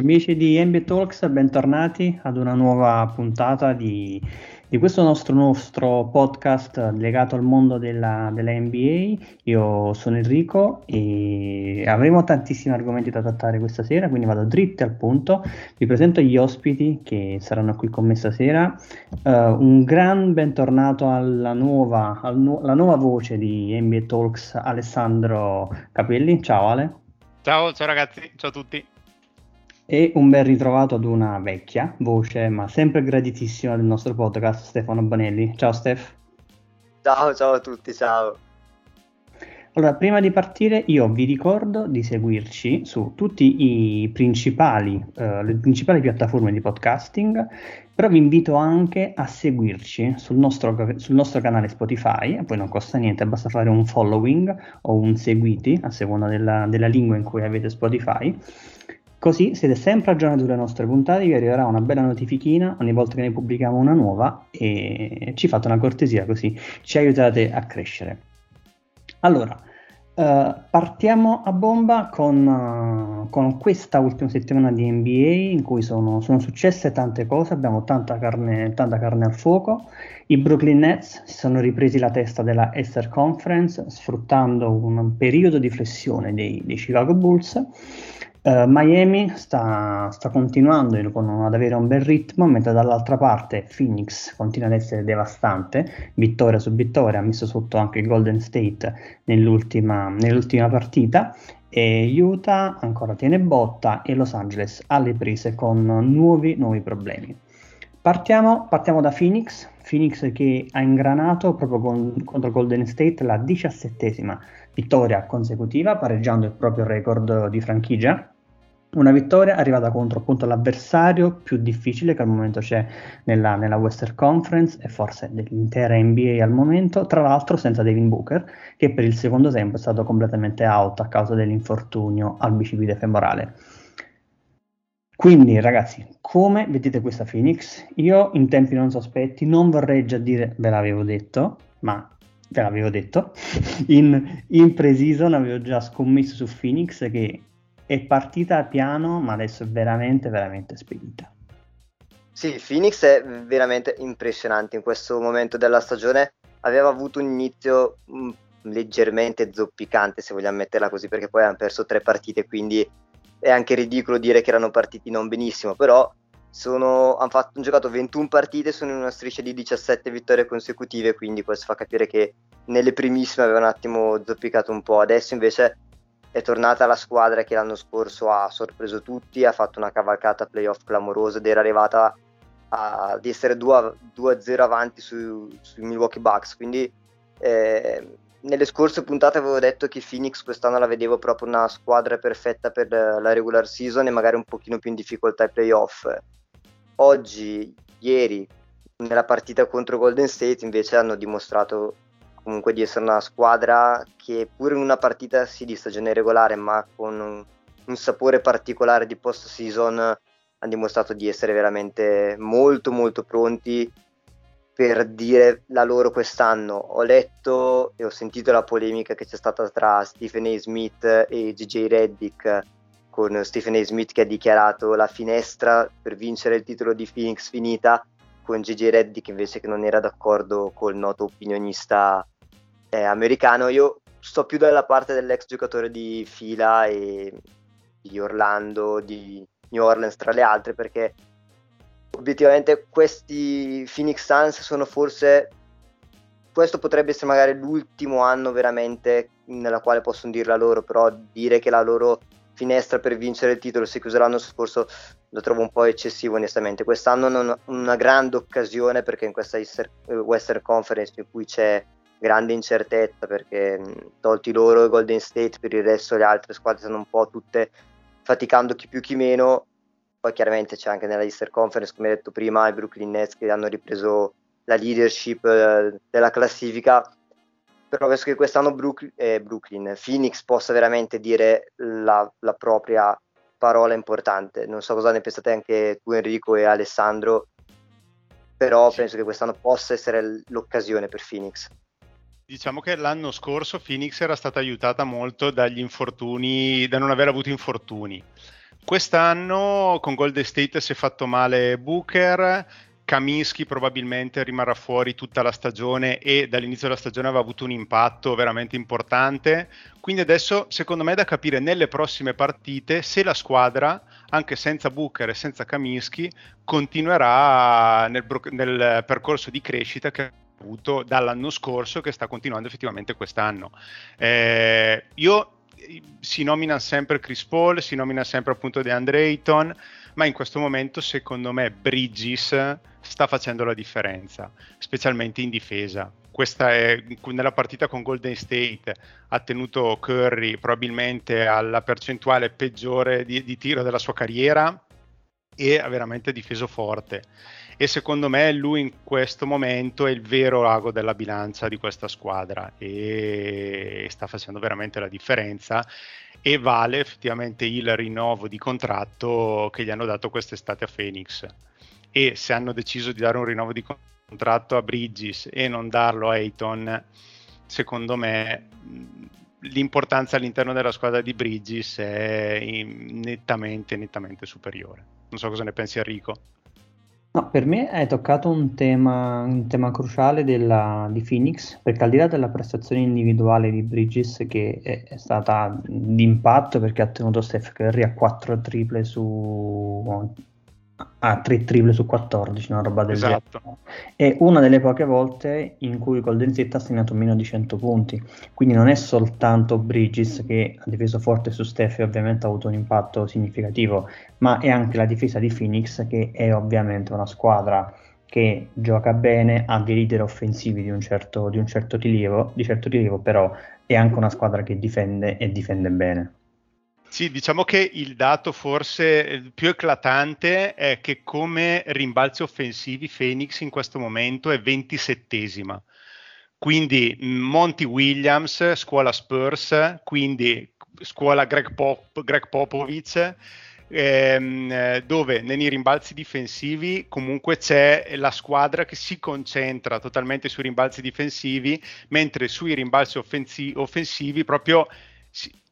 Amici di NBA Talks, bentornati ad una nuova puntata di, di questo nostro, nostro, podcast legato al mondo della, della, NBA. Io sono Enrico e avremo tantissimi argomenti da trattare questa sera, quindi vado dritti al punto. Vi presento gli ospiti che saranno qui con me stasera. Uh, un gran bentornato alla nuova, al nu- nuova voce di NBA Talks, Alessandro Capelli. Ciao Ale. Ciao, ciao ragazzi, ciao a tutti e un bel ritrovato ad una vecchia voce, ma sempre graditissima del nostro podcast, Stefano Bonelli. Ciao Steph. Ciao, ciao a tutti, ciao. Allora, prima di partire io vi ricordo di seguirci su tutte i principali, uh, le principali piattaforme di podcasting, però vi invito anche a seguirci sul nostro, sul nostro canale Spotify, poi non costa niente, basta fare un following o un seguiti a seconda della, della lingua in cui avete Spotify Così siete sempre aggiornati sulle nostre puntate, vi arriverà una bella notifichina ogni volta che ne pubblichiamo una nuova e ci fate una cortesia così ci aiutate a crescere. Allora, Uh, partiamo a bomba con, uh, con, questa ultima settimana di NBA in cui sono, sono, successe tante cose, abbiamo tanta carne, tanta carne al fuoco. I Brooklyn Nets si sono ripresi la testa della Esther Conference sfruttando un periodo di flessione dei, dei Chicago Bulls. Uh, Miami sta, sta continuando con, ad avere un bel ritmo, mentre dall'altra parte Phoenix continua ad essere devastante, vittoria su vittoria, ha messo sotto anche il Golden State nell'ultima, nell'ultima partita e Utah ancora tiene botta e Los Angeles alle prese con nuovi, nuovi problemi. Partiamo, partiamo da Phoenix, Phoenix che ha ingranato proprio con, contro Golden State la diciassettesima vittoria consecutiva, pareggiando il proprio record di franchigia. Una vittoria arrivata contro appunto l'avversario più difficile che al momento c'è nella, nella, Western Conference e forse dell'intera NBA al momento, tra l'altro senza Devin Booker, che per il secondo tempo è stato completamente out a causa dell'infortunio al bicipite femorale. Quindi ragazzi, come vedete questa Phoenix? Io in tempi non sospetti non vorrei già dire ve l'avevo detto, ma ve l'avevo detto, in, in pre-season avevo già scommesso su Phoenix che è partita piano, ma adesso è veramente, veramente spedita. Sì, Phoenix è veramente impressionante in questo momento della stagione. Aveva avuto un inizio mm, leggermente zoppicante, se vogliamo metterla così, perché poi hanno perso tre partite, quindi è anche ridicolo dire che erano partiti non benissimo, però sono, hanno, fatto, hanno giocato 21 partite, sono in una striscia di 17 vittorie consecutive, quindi questo fa capire che nelle primissime aveva un attimo zoppicato un po'. Adesso invece è tornata la squadra che l'anno scorso ha sorpreso tutti, ha fatto una cavalcata playoff clamorosa ed era arrivata ad essere 2-0 avanti su, sui Milwaukee Bucks. Quindi eh, nelle scorse puntate avevo detto che Phoenix quest'anno la vedevo proprio una squadra perfetta per la regular season e magari un pochino più in difficoltà ai playoff. Oggi, ieri, nella partita contro Golden State invece hanno dimostrato comunque di essere una squadra che pur in una partita sì di stagione regolare ma con un, un sapore particolare di post season ha dimostrato di essere veramente molto molto pronti per dire la loro quest'anno. Ho letto e ho sentito la polemica che c'è stata tra Stephen A. Smith e GJ Reddick con Stephen A. Smith che ha dichiarato la finestra per vincere il titolo di Phoenix finita con GJ Reddick invece che non era d'accordo col noto opinionista eh, americano. Io sto più dalla parte dell'ex giocatore di fila e di Orlando, di New Orleans tra le altre, perché obiettivamente questi Phoenix Suns sono forse questo potrebbe essere magari l'ultimo anno veramente nella quale possono dirla loro, però dire che la loro finestra per vincere il titolo si chiusa l'anno scorso lo trovo un po' eccessivo onestamente. Quest'anno hanno una grande occasione perché in questa Western Conference in cui c'è grande incertezza perché tolti loro i Golden State per il resto le altre squadre stanno un po' tutte faticando chi più chi meno poi chiaramente c'è anche nella Easter Conference come detto prima i Brooklyn Nets che hanno ripreso la leadership eh, della classifica. Però penso che quest'anno Brooklyn, eh, Brooklyn Phoenix possa veramente dire la, la propria parola importante. Non so cosa ne pensate anche tu Enrico e Alessandro però penso che quest'anno possa essere l'occasione per Phoenix. Diciamo che l'anno scorso Phoenix era stata aiutata molto dagli infortuni, da non aver avuto infortuni. Quest'anno con Golden State si è fatto male Booker, Kaminsky probabilmente rimarrà fuori tutta la stagione e dall'inizio della stagione aveva avuto un impatto veramente importante. Quindi adesso secondo me è da capire nelle prossime partite se la squadra, anche senza Booker e senza Kaminsky, continuerà nel, nel percorso di crescita che ha avuto dall'anno scorso che sta continuando effettivamente quest'anno. Eh, io si nomina sempre Chris Paul, si nomina sempre appunto DeAndre Ayton, ma in questo momento secondo me Bridges sta facendo la differenza, specialmente in difesa. Questa è nella partita con Golden State ha tenuto Curry probabilmente alla percentuale peggiore di, di tiro della sua carriera e ha veramente difeso forte. E secondo me lui in questo momento è il vero ago della bilancia di questa squadra e sta facendo veramente la differenza e vale effettivamente il rinnovo di contratto che gli hanno dato quest'estate a Phoenix e se hanno deciso di dare un rinnovo di contratto a Bridges e non darlo a Ayton, secondo me l'importanza all'interno della squadra di Bridges è nettamente, nettamente superiore. Non so cosa ne pensi Enrico. No, per me hai toccato un tema, un tema cruciale della, di Phoenix, perché al di là della prestazione individuale di Bridges, che è, è stata d'impatto perché ha tenuto Steph Curry a 4 triple su a 3 triple su 14, una roba del esatto. genere. È una delle poche volte in cui Golden State ha segnato meno di 100 punti, quindi non è soltanto Bridges che ha difeso forte su Steph e ovviamente ha avuto un impatto significativo, ma è anche la difesa di Phoenix che è ovviamente una squadra che gioca bene, ha dei leader offensivi di un certo, di un certo rilievo, di certo rilievo, però è anche una squadra che difende e difende bene. Sì, diciamo che il dato forse più eclatante è che come rimbalzi offensivi Phoenix in questo momento è 27esima. Quindi Monty Williams, scuola Spurs, quindi scuola Greg, Pop, Greg Popovic, ehm, dove nei rimbalzi difensivi comunque c'è la squadra che si concentra totalmente sui rimbalzi difensivi, mentre sui rimbalzi offensi- offensivi proprio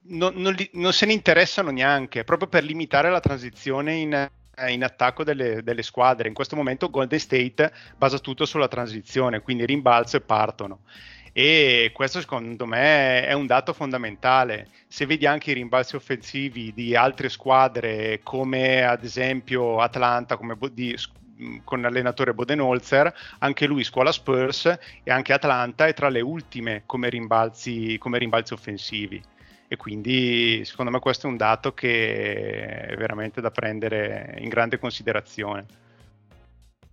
non, non, li, non, se ne interessano neanche, proprio per limitare la transizione in, eh, in attacco delle, delle, squadre. In questo momento Golden State basa tutto sulla transizione, quindi rimbalzo e partono. E questo secondo me è un dato fondamentale. Se vedi anche i rimbalzi offensivi di altre squadre come ad esempio Atlanta, come di, con l'allenatore Bodenholzer, anche lui scuola Spurs e anche Atlanta è tra le ultime come rimbalzi, come rimbalzi offensivi e quindi secondo me questo è un dato che è veramente da prendere in grande considerazione.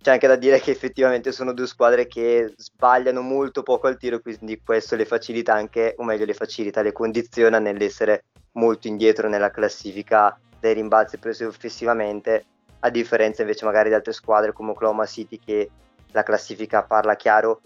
C'è anche da dire che effettivamente sono due squadre che sbagliano molto poco al tiro, quindi questo le facilita anche, o meglio le facilita, le condiziona nell'essere molto indietro nella classifica dei rimbalzi presi offensivamente, a differenza invece magari di altre squadre come Oklahoma City che la classifica parla chiaro,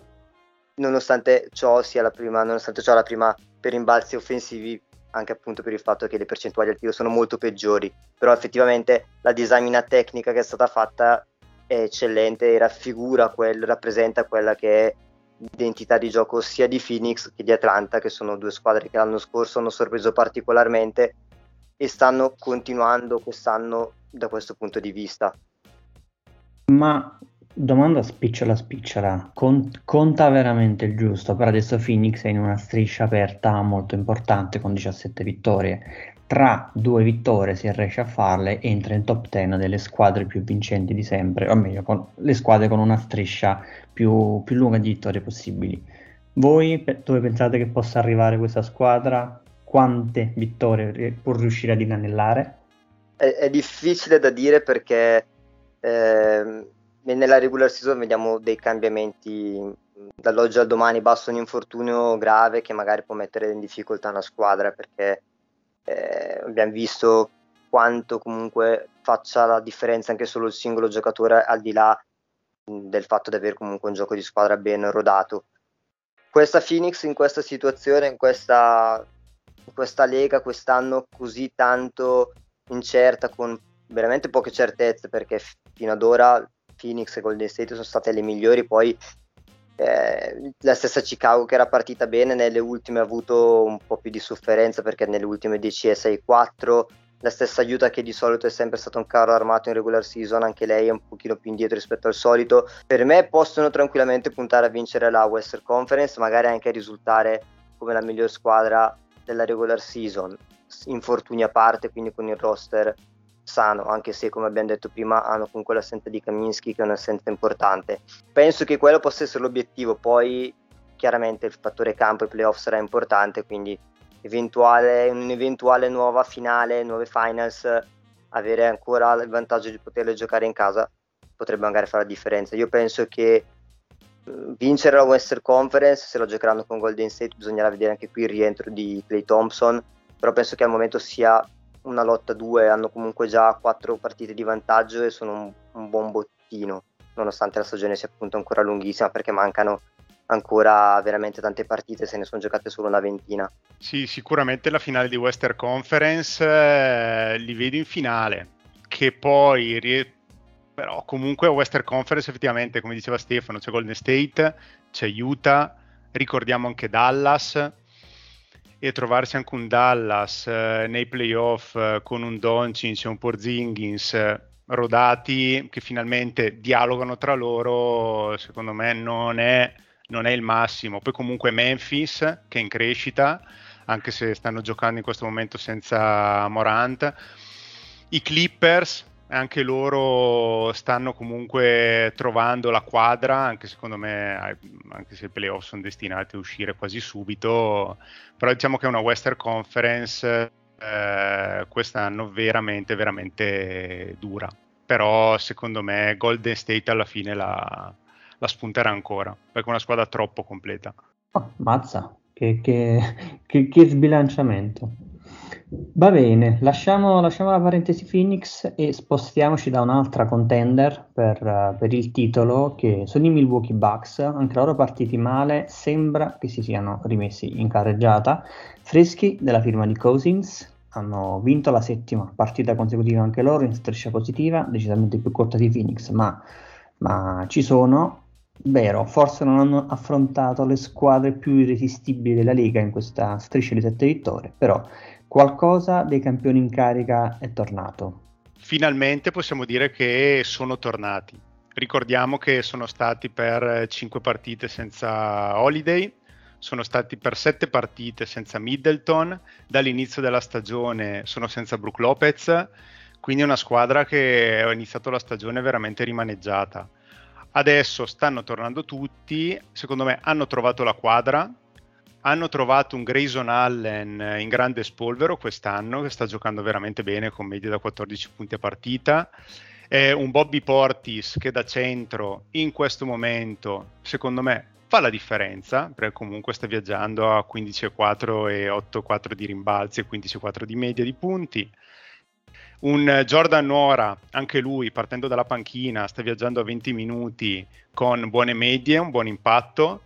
nonostante ciò sia la prima, nonostante ciò la prima per rimbalzi offensivi anche appunto per il fatto che le percentuali al tiro sono molto peggiori, però effettivamente la disamina tecnica che è stata fatta è eccellente e raffigura quel, rappresenta quella che è l'identità di gioco sia di Phoenix che di Atlanta, che sono due squadre che l'anno scorso hanno sorpreso particolarmente e stanno continuando quest'anno da questo punto di vista. Ma Domanda spicciola spicciola, Cont- conta veramente il giusto? Per adesso Phoenix è in una striscia aperta molto importante con 17 vittorie. Tra due vittorie, se riesce a farle, entra in top 10 delle squadre più vincenti di sempre, o meglio, con le squadre con una striscia più, più lunga di vittorie possibili. Voi pe- dove pensate che possa arrivare questa squadra? Quante vittorie può riuscire ad inanellare? È, è difficile da dire perché... Eh nella regular season vediamo dei cambiamenti dall'oggi al domani basta un infortunio grave che magari può mettere in difficoltà una squadra perché eh, abbiamo visto quanto comunque faccia la differenza anche solo il singolo giocatore al di là del fatto di avere comunque un gioco di squadra ben rodato. Questa Phoenix in questa situazione in questa, in questa lega quest'anno così tanto incerta con veramente poche certezze perché fino ad ora Phoenix e Golden State sono state le migliori, poi eh, la stessa Chicago che era partita bene, nelle ultime ha avuto un po' più di sofferenza perché nelle ultime 10 è 6-4, la stessa Utah che di solito è sempre stato un carro armato in regular season, anche lei è un pochino più indietro rispetto al solito. Per me possono tranquillamente puntare a vincere la Western Conference, magari anche a risultare come la miglior squadra della regular season, infortuni a parte, quindi con il roster sano, anche se come abbiamo detto prima hanno comunque l'assenza di Kaminsky che è un'assenza importante. Penso che quello possa essere l'obiettivo, poi chiaramente il fattore campo e playoff sarà importante, quindi eventuale, un'eventuale nuova finale, nuove finals, avere ancora il vantaggio di poterle giocare in casa potrebbe magari fare la differenza. Io penso che vincere la Western Conference, se la giocheranno con Golden State, bisognerà vedere anche qui il rientro di Clay Thompson, però penso che al momento sia una lotta 2, hanno comunque già quattro partite di vantaggio e sono un, un buon bottino, nonostante la stagione sia appunto ancora lunghissima perché mancano ancora veramente tante partite, se ne sono giocate solo una ventina. Sì, sicuramente la finale di Western Conference eh, li vedo in finale, che poi rie- però comunque a Western Conference effettivamente, come diceva Stefano, c'è Golden State, c'è Utah, ricordiamo anche Dallas e trovarsi anche un Dallas eh, nei playoff eh, con un Doncic e un Porzingis eh, rodati che finalmente dialogano tra loro, secondo me non è non è il massimo. Poi comunque Memphis che è in crescita, anche se stanno giocando in questo momento senza Morant. I Clippers, anche loro stanno comunque trovando la quadra, anche secondo me, anche se i playoff sono destinati a uscire quasi subito, però diciamo che è una Western Conference eh, quest'anno veramente, veramente dura. Però secondo me Golden State alla fine la, la spunterà ancora, perché è una squadra troppo completa. Oh, mazza, che, che, che, che, sbilanciamento. Va bene, lasciamo, lasciamo, la parentesi Phoenix e spostiamoci da un'altra contender per, uh, per, il titolo, che sono i Milwaukee Bucks, anche loro partiti male, sembra che si siano rimessi in carreggiata, freschi della firma di Cousins, hanno vinto la settima partita consecutiva anche loro in striscia positiva, decisamente più corta di Phoenix, ma, ma ci sono, Vero, forse non hanno affrontato le squadre più irresistibili della Lega in questa striscia di sette vittorie, però qualcosa dei campioni in carica è tornato. Finalmente possiamo dire che sono tornati. Ricordiamo che sono stati per cinque partite senza Holiday, sono stati per sette partite senza Middleton, dall'inizio della stagione sono senza Brook Lopez, quindi è una squadra che ha iniziato la stagione veramente rimaneggiata Adesso stanno tornando tutti, secondo me hanno trovato la quadra, hanno trovato un Grayson Allen in grande spolvero quest'anno, che sta giocando veramente bene con media da 14 punti a partita. Eh, un Bobby Portis che da centro in questo momento, secondo me, fa la differenza, perché comunque sta viaggiando a 15,4 e 8,4 di rimbalzi e 15,4 di media di punti un Jordan Nora, anche lui partendo dalla panchina, sta viaggiando a 20 minuti con buone medie, un buon impatto.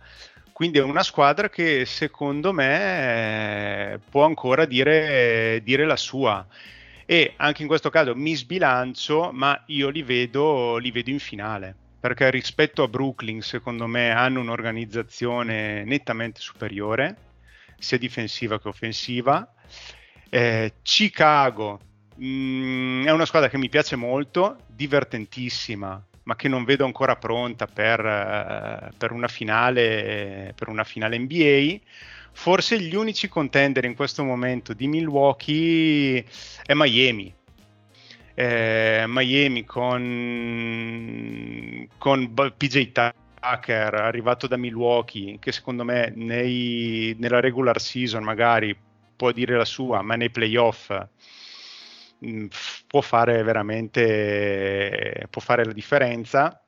Quindi è una squadra che secondo me può ancora dire, dire, la sua. E anche in questo caso mi sbilancio, ma io li vedo, li vedo in finale. Perché rispetto a Brooklyn, secondo me, hanno un'organizzazione nettamente superiore, sia difensiva che offensiva. Eh, Chicago Mm, è una squadra che mi piace molto, divertentissima, ma che non vedo ancora pronta per, uh, per, una, finale, per una finale NBA. Forse gli unici contender in questo momento di Milwaukee è Miami. Eh, Miami con, con PJ Tucker arrivato da Milwaukee, che secondo me nei, nella regular season magari può dire la sua, ma nei playoff Mm, può fare veramente può fare la differenza.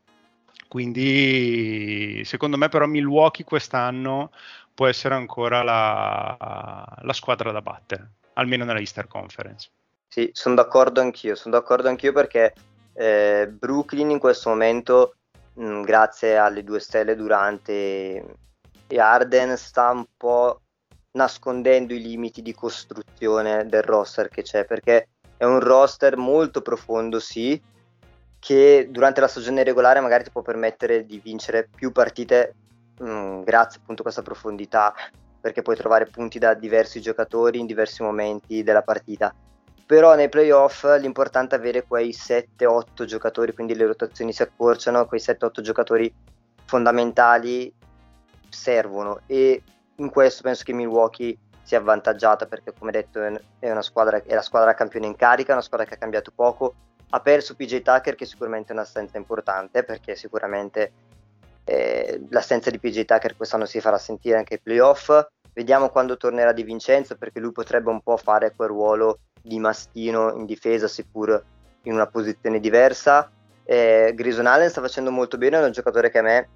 Quindi secondo me però Milwaukee quest'anno può essere ancora la, la squadra da battere, almeno nella Easter Conference. Sì, sono d'accordo anch'io, sono d'accordo anch'io perché eh, Brooklyn in questo momento, mh, mm, grazie alle due stelle Durante e Arden, sta un po' nascondendo i limiti di costruzione del roster che c'è, perché è un roster molto profondo, sì, che durante la stagione regolare magari ti può permettere di vincere più partite mh, mm, grazie appunto a questa profondità, perché puoi trovare punti da diversi giocatori in diversi momenti della partita. però nei playoff l'importante è avere quei 7-8 giocatori, quindi le rotazioni si accorciano, quei 7-8 giocatori fondamentali servono e in questo penso che Milwaukee sia avvantaggiata perché come detto è, una squadra, è la squadra campione in carica, una squadra che ha cambiato poco, ha perso PJ Tucker che sicuramente è un'assenza importante perché sicuramente eh, l'assenza di PJ Tucker quest'anno si farà sentire anche ai playoff, vediamo quando tornerà Di Vincenzo perché lui potrebbe un po' fare quel ruolo di mastino in difesa seppur in una posizione diversa. Eh, Grison Allen sta facendo molto bene, è un giocatore che a me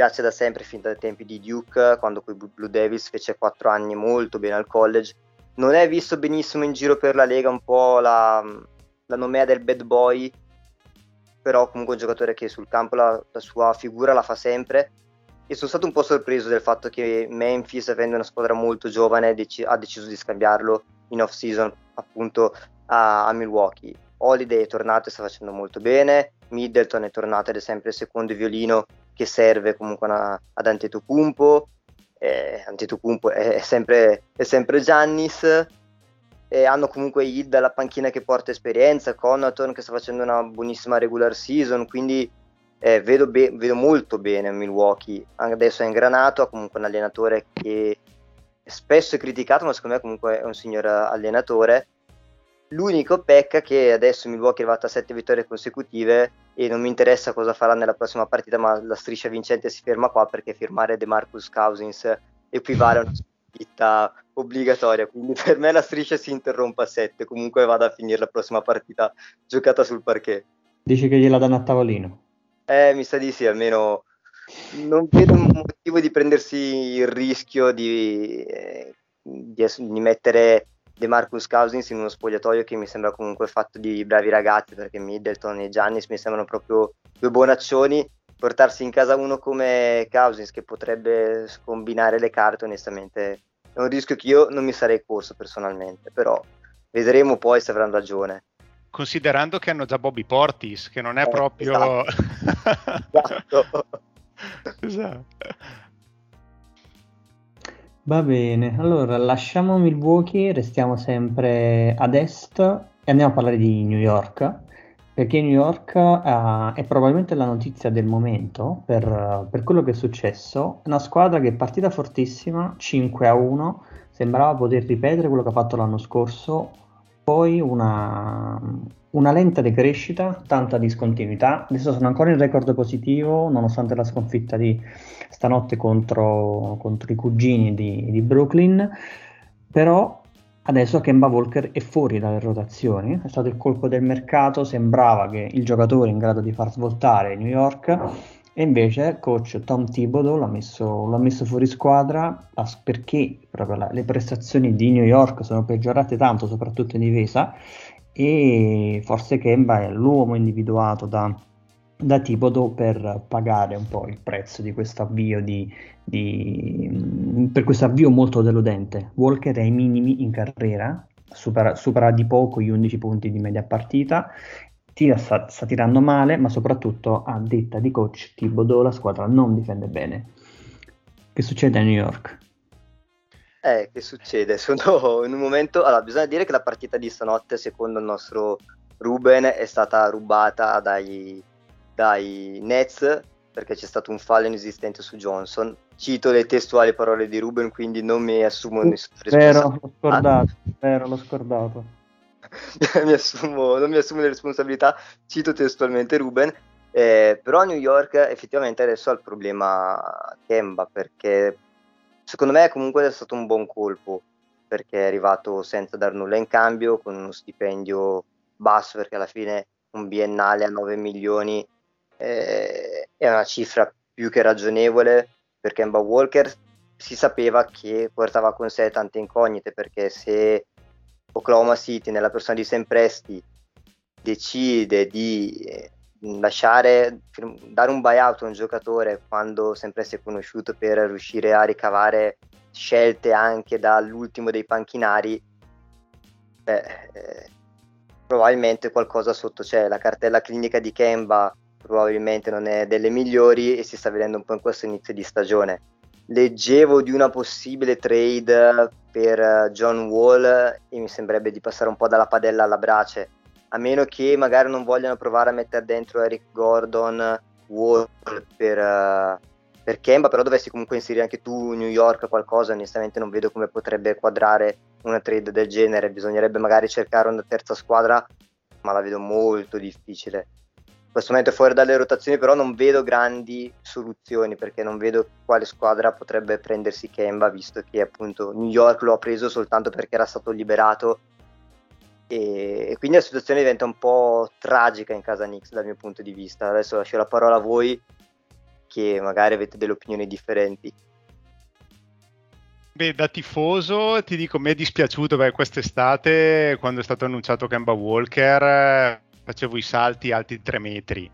piace da sempre, fin dai tempi di Duke, quando qui Blue Devils fece 4 anni molto bene al college. Non è visto benissimo in giro per la Lega, un po' la, la nomea del bad boy, però comunque un giocatore che sul campo la, la sua figura la fa sempre. E sono stato un po' sorpreso del fatto che Memphis, avendo una squadra molto giovane, dec- ha deciso di scambiarlo in off-season appunto a, a Milwaukee. Holiday è tornato e sta facendo molto bene, Middleton è tornato ed è sempre il secondo violino che serve comunque una, ad Antetokounmpo, eh, Antetokounmpo è, è, sempre, è sempre Giannis, e hanno comunque Hill dalla panchina che porta esperienza, Conaton che sta facendo una buonissima regular season, quindi eh, vedo, be- vedo, molto bene Milwaukee, adesso è ingranato, ha comunque un allenatore che spesso è criticato, ma secondo me comunque è un signor allenatore. L'unico pecca che adesso Milwaukee è arrivato a 7 vittorie consecutive e non mi interessa cosa farà nella prossima partita, ma la striscia vincente si ferma qua perché firmare De Marcus Cousins equivale a una sconfitta obbligatoria, quindi per me la striscia si interrompe a 7, comunque vada a finire la prossima partita giocata sul parquet. Dici che gliela danno a tavolino? Eh, mi sa di sì, almeno non vedo un motivo di prendersi il rischio di, di, di mettere De Marcus Cousins in uno spogliatoio che mi sembra comunque fatto di bravi ragazzi perché Middleton e Giannis mi sembrano proprio due bonaccioni portarsi in casa uno come Cousins che potrebbe scombinare le carte onestamente è un rischio che io non mi sarei corso personalmente però vedremo poi se avranno ragione considerando che hanno già Bobby Portis che non è eh, proprio esatto. esatto. Va bene, allora lasciamo Milwaukee, restiamo sempre ad est e andiamo a parlare di New York, perché New York uh, è probabilmente la notizia del momento per, per, quello che è successo. Una squadra che è partita fortissima, 5 a 1, sembrava poter ripetere quello che ha fatto l'anno scorso, poi una, una lenta decrescita, tanta discontinuità. Adesso sono ancora in record positivo, nonostante la sconfitta di stanotte contro, contro i cugini di, di, Brooklyn. Però adesso Kemba Walker è fuori dalle rotazioni. È stato il colpo del mercato. Sembrava che il giocatore in grado di far svoltare New York. E invece coach Tom Thibodeau l'ha messo, l'ha messo fuori squadra perché la, le prestazioni di New York sono peggiorate tanto, soprattutto in difesa e forse Kemba è l'uomo individuato da, da Thibodeau per pagare un po' il prezzo di questo avvio di, di, per questo avvio molto deludente. Walker è ai minimi in carriera, supera, supera di poco gli 11 punti di media partita, tira, sta, sta tirando male, ma soprattutto a detta di coach Thibodeau la squadra non difende bene. Che succede a New York? Eh, che succede? Sono in un momento. Allora, bisogna dire che la partita di stanotte, secondo il nostro Ruben, è stata rubata dai, dai Nets perché c'è stato un fallo inesistente su Johnson. Cito le testuali parole di Ruben, quindi non mi assumo nessuna responsabilità. Vero, l'ho scordato, vero, l'ho scordato. mi assumo, non mi assumo le responsabilità, cito testualmente Ruben. Eh, però New York effettivamente adesso ha il problema Kemba perché secondo me comunque è stato un buon colpo perché è arrivato senza dar nulla in cambio con uno stipendio basso perché alla fine un biennale a 9 milioni eh, è una cifra più che ragionevole per Kemba Walker si sapeva che portava con sé tante incognite perché se Oklahoma City nella persona di Sam Presti decide di eh, lasciare, dare un buyout a un giocatore quando sempre si è conosciuto per riuscire a ricavare scelte anche dall'ultimo dei panchinari, beh, eh, probabilmente qualcosa sotto c'è. La cartella clinica di Kemba probabilmente non è delle migliori e si sta vedendo un po' in questo inizio di stagione. Leggevo di una possibile trade per John Wall e mi sembrerebbe di passare un po' dalla padella alla brace, a meno che magari non vogliano provare a mettere dentro Eric Gordon, Wall per, uh, per Kemba, però dovessi comunque inserire anche tu New York qualcosa, onestamente non vedo come potrebbe quadrare una trade del genere, bisognerebbe magari cercare una terza squadra, ma la vedo molto difficile questo momento è fuori dalle rotazioni, però non vedo grandi soluzioni perché non vedo quale squadra potrebbe prendersi Kemba, visto che appunto New York lo ha preso soltanto perché era stato liberato. E, e quindi la situazione diventa un po' tragica in casa Knicks dal mio punto di vista. Adesso lascio la parola a voi, che magari avete delle opinioni differenti. Beh, da tifoso ti dico, mi è dispiaciuto perché quest'estate, quando è stato annunciato Kemba Walker, facevo i salti alti 3 metri.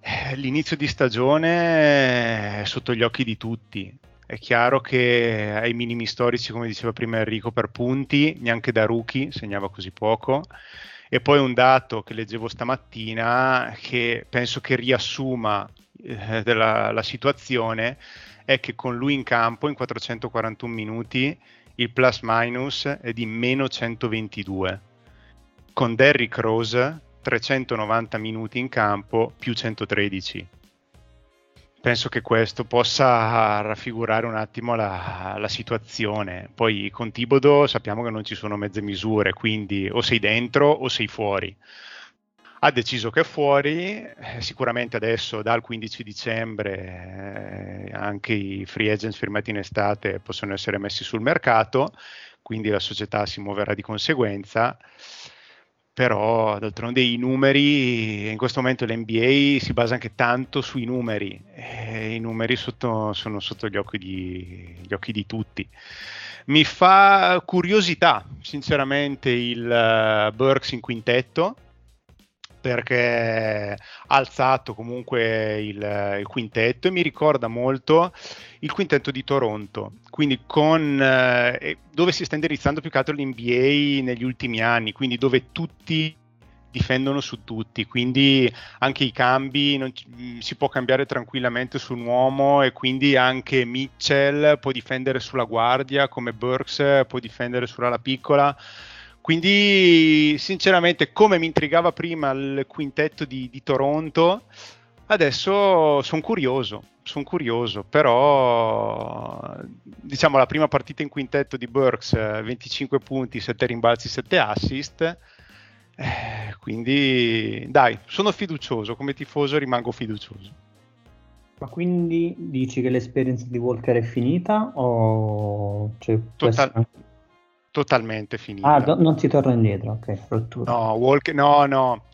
Eh, l'inizio di stagione è sotto gli occhi di tutti. È chiaro che ai minimi storici, come diceva prima Enrico, per punti, neanche da rookie segnava così poco. E poi un dato che leggevo stamattina che penso che riassuma eh, della, la situazione è che con lui in campo in 441 minuti il plus minus è di meno 122. Con Derrick Rose 390 minuti in campo più 113. Penso che questo possa raffigurare un attimo la, la situazione. Poi con Tibodo sappiamo che non ci sono mezze misure, quindi o sei dentro o sei fuori. Ha deciso che è fuori, eh, sicuramente adesso dal 15 dicembre eh, anche i free agents firmati in estate possono essere messi sul mercato, quindi la società si muoverà di conseguenza però d'altronde i numeri, in questo momento l'NBA si basa anche tanto sui numeri, e i numeri sotto, sono sotto gli occhi, di, gli occhi, di, tutti. Mi fa curiosità, sinceramente, il uh, Burks in quintetto, perché ha alzato comunque il, il, quintetto e mi ricorda molto il quintetto di Toronto, quindi con, eh, dove si sta indirizzando più che altro l'NBA negli ultimi anni, quindi dove tutti difendono su tutti, quindi anche i cambi non, si può cambiare tranquillamente su un uomo e quindi anche Mitchell può difendere sulla guardia come Burks può difendere sull'ala piccola quindi, sinceramente, come mi intrigava prima il quintetto di, di Toronto, adesso sono curioso. Sono curioso, però diciamo la prima partita in quintetto di Burks 25 punti, 7 rimbalzi, 7 assist. Eh, quindi dai, sono fiducioso, come tifoso rimango fiducioso. Ma quindi dici che l'esperienza di Walker è finita o c'è Total- totalmente finita. Ah, do- non si torna indietro, ok, rottura. No, Walk- no, no.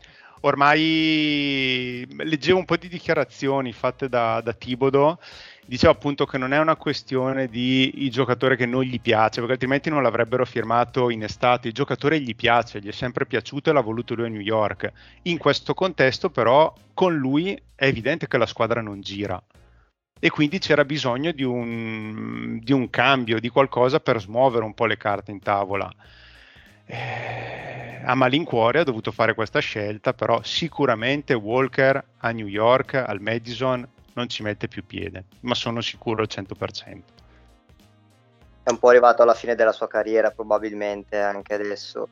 Ormai leggevo un po' di dichiarazioni fatte da, da Tibodo, diceva appunto che non è una questione di il giocatore che non gli piace, perché altrimenti non l'avrebbero firmato in estate. Il giocatore gli piace, gli è sempre piaciuto e l'ha voluto lui a New York. In questo contesto, però, con lui è evidente che la squadra non gira e quindi c'era bisogno di un, di un, cambio, di qualcosa per smuovere un po' le carte in tavola. Eh, a malincuore ha dovuto fare questa scelta, però sicuramente Walker a New York, al Madison, non ci mette più piede, ma sono sicuro al 100%. È un po' arrivato alla fine della sua carriera, probabilmente anche adesso.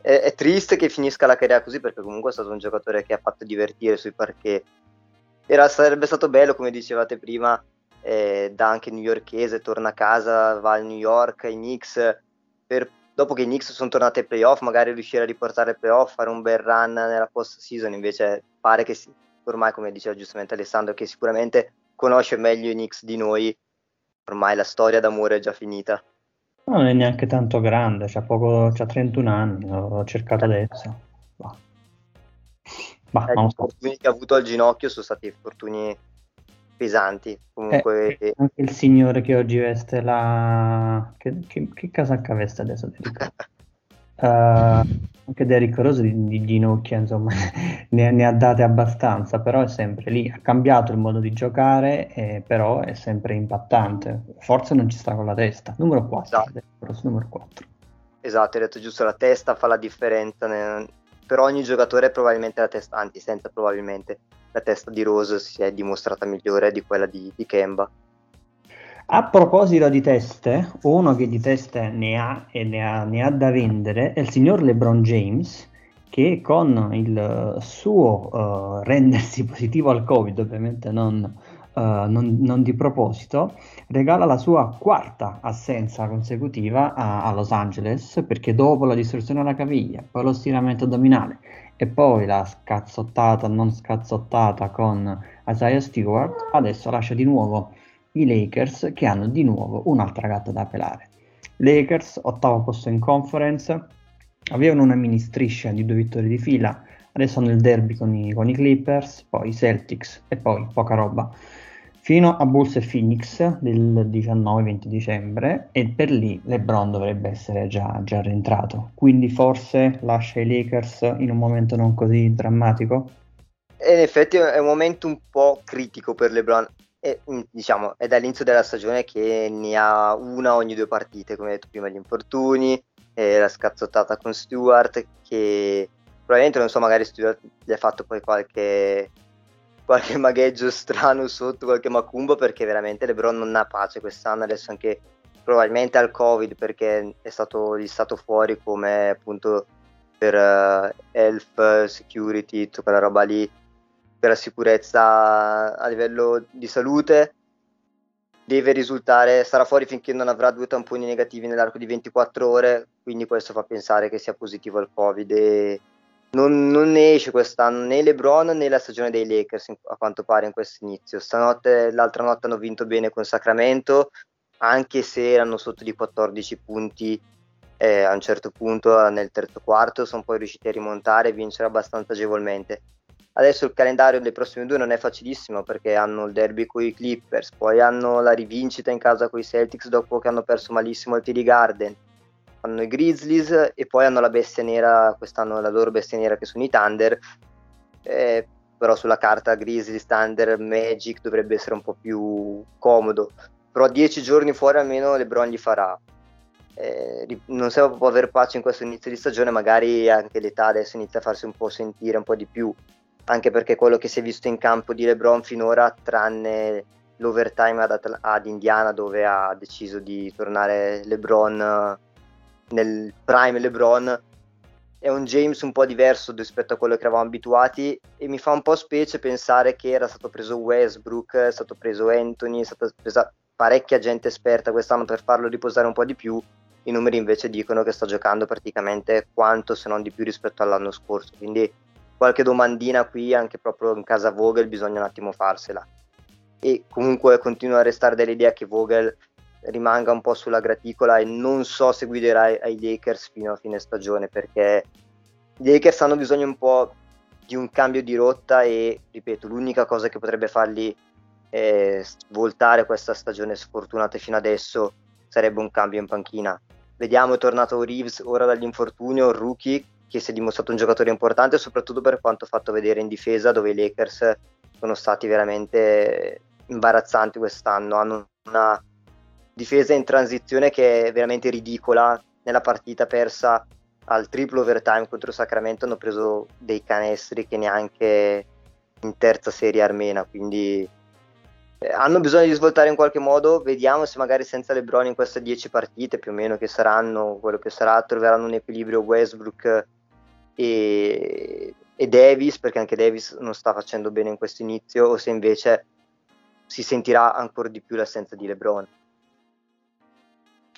È, è triste che finisca la carriera così perché comunque è stato un giocatore che ha fatto divertire sui parquet era, sarebbe stato bello, come dicevate prima, eh, da anche newyorkese, torna a casa, va a New York, ai Knicks, per, dopo che i Knicks sono tornati ai playoff, magari riuscire a riportare ai playoff, fare un bel run nella post season, invece pare che si, ormai, come diceva giustamente Alessandro, che sicuramente conosce meglio i Knicks di noi, ormai la storia d'amore è già finita. Non è neanche tanto grande, c'ha, poco, c'ha 31 anni, l'ho cercato adesso. Ma eh, gli infortuni che ha avuto al ginocchio sono stati infortuni pesanti. Comunque, eh, anche il signore che oggi veste la. Che, che, che casacca veste adesso? uh, anche Derrick Rose di, di ginocchia, insomma, ne, ne, ha date abbastanza, però è sempre lì. Ha cambiato il modo di giocare, eh, però è sempre impattante. Forse non ci sta con la testa. Numero 4. Esatto. numero 4. Esatto, hai detto giusto, la testa fa la differenza nel, per ogni giocatore probabilmente la testa, anzi senza probabilmente, la testa di Rose si è dimostrata migliore di quella di, di Kemba. A proposito di teste, uno che di teste ne ha e ne ha, ne ha da vendere è il signor LeBron James, che con il suo uh, rendersi positivo al Covid, ovviamente non, uh, non, non, di proposito, regala la sua quarta assenza consecutiva a, a, Los Angeles, perché dopo la distruzione alla caviglia, poi lo stiramento addominale e poi la scazzottata non scazzottata con Isaiah Stewart, adesso lascia di nuovo i Lakers che hanno di nuovo un'altra gatta da pelare. Lakers, ottavo posto in conference, avevano una mini striscia di due vittorie di fila, adesso hanno il derby con i, con i Clippers, poi i Celtics e poi poca roba. Fino a Bulls e Phoenix del 19-20 dicembre e per lì LeBron dovrebbe essere già, già rientrato. Quindi forse lascia i Lakers in un momento non così drammatico? E in effetti è un momento un po' critico per LeBron e, mm, diciamo, è dall'inizio della stagione che ne ha una ogni due partite, come detto prima, gli infortuni, eh, la scazzottata con Stewart, che probabilmente, non so, magari Stewart gli ha fatto poi qualche, qualche magheggio strano sotto, qualche macumba, perché veramente LeBron non ha pace quest'anno, adesso anche probabilmente al Covid, perché è stato, gli è stato fuori come appunto per uh, health, security, tutta quella roba lì, per la sicurezza a livello di salute. Deve risultare, sarà fuori finché non avrà due tamponi negativi nell'arco di 24 ore, quindi questo fa pensare che sia positivo al Covid e non, non ne esce quest'anno né LeBron né la stagione dei Lakers a quanto pare in questo inizio. Stanotte, l'altra notte hanno vinto bene con Sacramento, anche se erano sotto di 14 punti eh, a un certo punto nel terzo quarto, sono poi riusciti a rimontare e vincere abbastanza agevolmente. Adesso il calendario dei prossimi due non è facilissimo perché hanno il derby con i Clippers, poi hanno la rivincita in casa con i Celtics dopo che hanno perso malissimo il TD Garden, hanno i Grizzlies e poi hanno la bestia nera, quest'anno la loro bestia nera che sono i Thunder, eh, però sulla carta Grizzlies, Thunder, Magic dovrebbe essere un po' più comodo, però dieci giorni fuori almeno LeBron gli farà. Eh, non sembra può aver pace in questo inizio di stagione, magari anche l'età adesso inizia a farsi un po' sentire un po' di più. Anche perché quello che si è visto in campo di LeBron finora, tranne l'overtime ad, ad Indiana dove ha deciso di tornare LeBron nel prime LeBron, è un James un po' diverso rispetto a quello che eravamo abituati e mi fa un po' specie pensare che era stato preso Westbrook, è stato preso Anthony, è stata presa parecchia gente esperta quest'anno per farlo riposare un po' di più. I numeri invece dicono che sta giocando praticamente quanto se non di più rispetto all'anno scorso. Quindi qualche domandina qui anche proprio in casa Vogel bisogna un attimo farsela e comunque continuo a restare dell'idea che Vogel rimanga un po' sulla graticola e non so se guiderà ai Lakers fino a fine stagione perché i Lakers hanno bisogno un po' di un cambio di rotta e ripeto l'unica cosa che potrebbe farli eh, svoltare questa stagione sfortunata fino adesso sarebbe un cambio in panchina vediamo è tornato Reeves ora dall'infortunio rookie che si è dimostrato un giocatore importante, soprattutto per quanto fatto vedere in difesa, dove i Lakers sono stati veramente imbarazzanti quest'anno. Hanno una difesa in transizione che è veramente ridicola. Nella partita persa al triplo overtime contro Sacramento hanno preso dei canestri che neanche in terza serie armena, quindi eh, hanno bisogno di svoltare in qualche modo, vediamo se magari senza LeBron in queste 10 partite più o meno che saranno, quello che sarà, troveranno un equilibrio Westbrook e, e Davis, perché anche Davis non sta facendo bene in questo inizio, o se invece si sentirà ancora di più l'assenza di LeBron.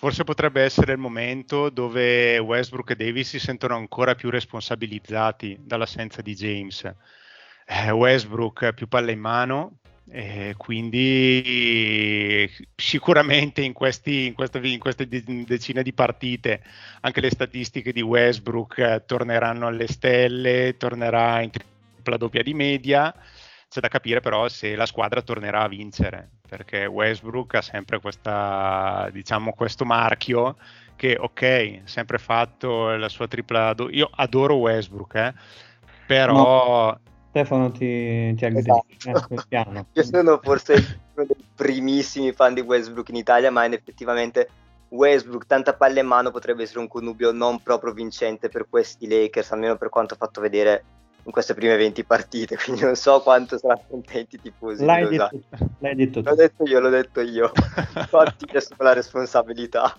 Forse potrebbe essere il momento dove Westbrook e Davis si sentono ancora più responsabilizzati dall'assenza di James. Eh, Westbrook più palle in mano, e quindi sicuramente in, questi, in, queste, in, queste, decine di partite anche le statistiche di Westbrook eh, torneranno alle stelle, tornerà in tripla doppia di media. C'è da capire però se la squadra tornerà a vincere, perché Westbrook ha sempre questa, diciamo, questo marchio che ok, sempre fatto la sua tripla do- io adoro Westbrook, eh, però no Stefano ti, ti esatto. eh, Io sono forse uno dei primissimi fan di Westbrook in Italia, ma in effettivamente Westbrook, tanta palla in mano, potrebbe essere un connubio non proprio vincente per questi Lakers, almeno per quanto ha fatto vedere in queste prime 20 partite, quindi non so quanto saranno contenti i tifosi. L'hai detto, l'hai detto l'ho detto io, l'ho detto io. Infatti adesso la responsabilità.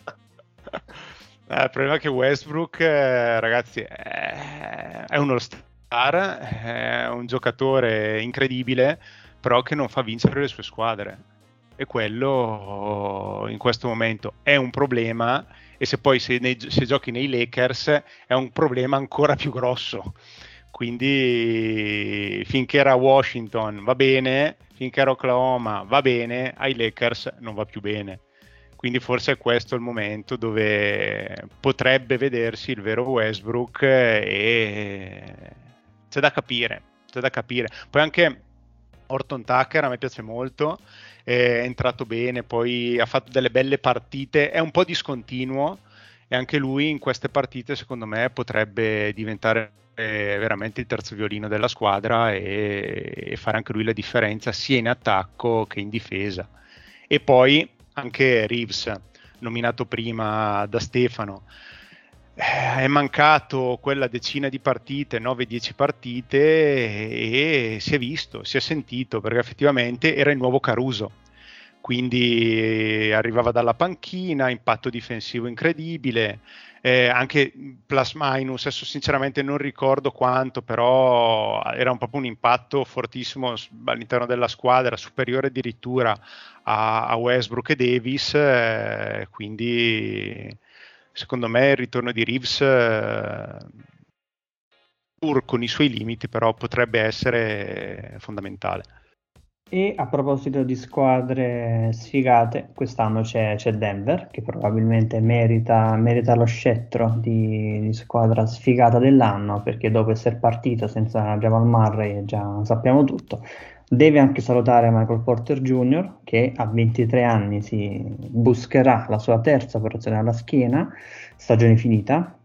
Eh, il problema è che Westbrook, eh, ragazzi, è, è uno star, è un giocatore incredibile, però che non fa vincere le sue squadre. E quello in questo momento è un problema e se poi se, nei, se giochi nei Lakers è un problema ancora più grosso. Quindi finché era Washington va bene, finché era Oklahoma va bene, ai Lakers non va più bene. Quindi forse è questo il momento dove potrebbe vedersi il vero Westbrook e c'è da capire, c'è da capire. Poi anche Orton Tucker a me piace molto, è entrato bene, poi ha fatto delle belle partite, è un po' discontinuo e anche lui in queste partite secondo me potrebbe diventare veramente il terzo violino della squadra e, e fare anche lui la differenza sia in attacco che in difesa. E poi anche Reeves, nominato prima da Stefano, eh, è mancato quella decina di partite, 9-10 partite e si è visto, si è sentito perché effettivamente era il nuovo Caruso. Quindi arrivava dalla panchina, impatto difensivo incredibile, eh, anche plus minus, adesso sinceramente non ricordo quanto, però era un, proprio un impatto fortissimo all'interno della squadra, superiore addirittura a, a Westbrook e Davis, eh, quindi secondo me il ritorno di Reeves, eh, pur con i suoi limiti, però potrebbe essere fondamentale. E a proposito di squadre sfigate, quest'anno c'è, c'è Denver, che probabilmente merita, merita lo scettro di, di, squadra sfigata dell'anno, perché dopo essere partito senza Jamal Murray, già sappiamo tutto, deve anche salutare Michael Porter Jr., che a 23 anni si buscherà la sua terza operazione alla schiena, stagione finita,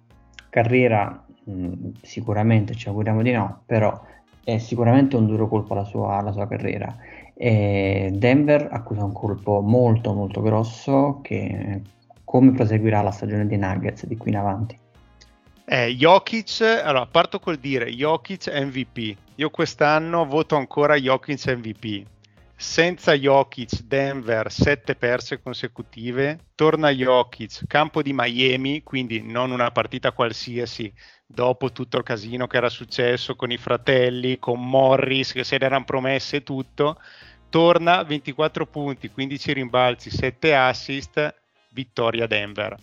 carriera mh, sicuramente ci auguriamo di no, però è sicuramente un duro colpo alla sua, alla sua carriera. E Denver accusa un colpo molto molto grosso che come proseguirà la stagione dei Nuggets di qui in avanti. Eh, Jokic, allora parto col dire Jokic MVP. Io quest'anno voto ancora Jokic MVP. Senza Jokic, Denver 7 perse consecutive. Torna Jokic, campo di Miami, quindi non una partita qualsiasi, dopo tutto il casino che era successo con i fratelli, con Morris che se ne erano promesse tutto, torna 24 punti, 15 rimbalzi, 7 assist, vittoria Denver.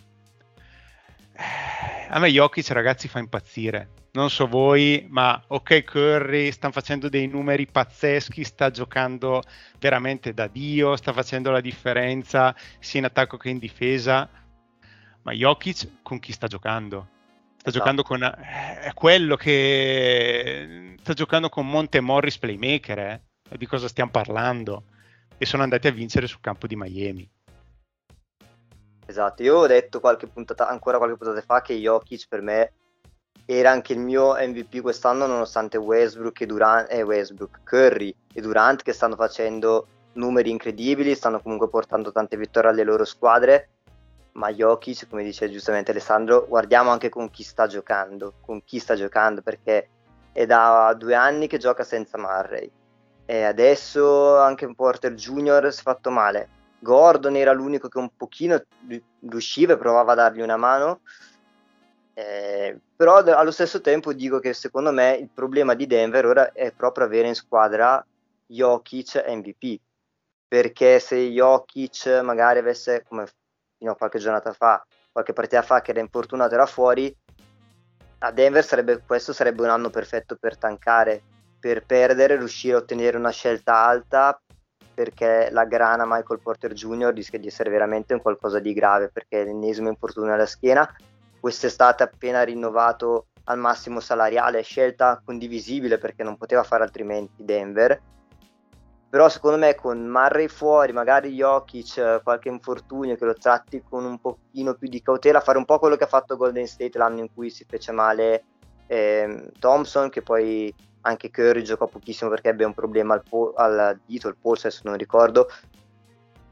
Eh, a me Jokic ragazzi fa impazzire. Non so voi, ma ok Curry sta facendo dei numeri pazzeschi, sta giocando veramente da Dio, sta facendo la differenza sia in attacco che in difesa. Ma Jokic con chi sta giocando? Sta esatto. giocando con eh, è quello che sta giocando con Monte Morris playmaker, eh? Di cosa stiamo parlando? E sono andati a vincere sul campo di Miami. Esatto, io ho detto qualche puntata, ancora qualche puntata fa che Jokic per me era anche il mio MVP quest'anno nonostante Westbrook e Durant, eh, Westbrook, Curry e Durant che stanno facendo numeri incredibili, stanno comunque portando tante vittorie alle loro squadre ma Jokic, come dice giustamente Alessandro, guardiamo anche con chi sta giocando, con chi sta giocando, perché è da due anni che gioca senza Murray. E adesso anche Porter Junior si è fatto male. Gordon era l'unico che un pochino riusciva e provava a dargli una mano. Eh, però allo stesso tempo dico che secondo me il problema di Denver ora è proprio avere in squadra Jokic MVP. Perché se Jokic magari avesse, come fino a qualche giornata fa, qualche partita fa che era infortunato era fuori, a Denver sarebbe, questo sarebbe un anno perfetto per tankare, per perdere, riuscire a ottenere una scelta alta perché la grana Michael Porter Jr. rischia di essere veramente un qualcosa di grave perché è l'ennesimo infortunio alla schiena. Quest'estate appena rinnovato al massimo salariale, scelta condivisibile perché non poteva fare altrimenti Denver però secondo me con Murray fuori, magari Jokic, qualche infortunio che lo tratti con un pochino più di cautela, fare un po' quello che ha fatto Golden State l'anno in cui si fece male eh, Thompson, che poi anche Curry giocò pochissimo perché ebbe un problema al, po- al dito, il polso, adesso non ricordo,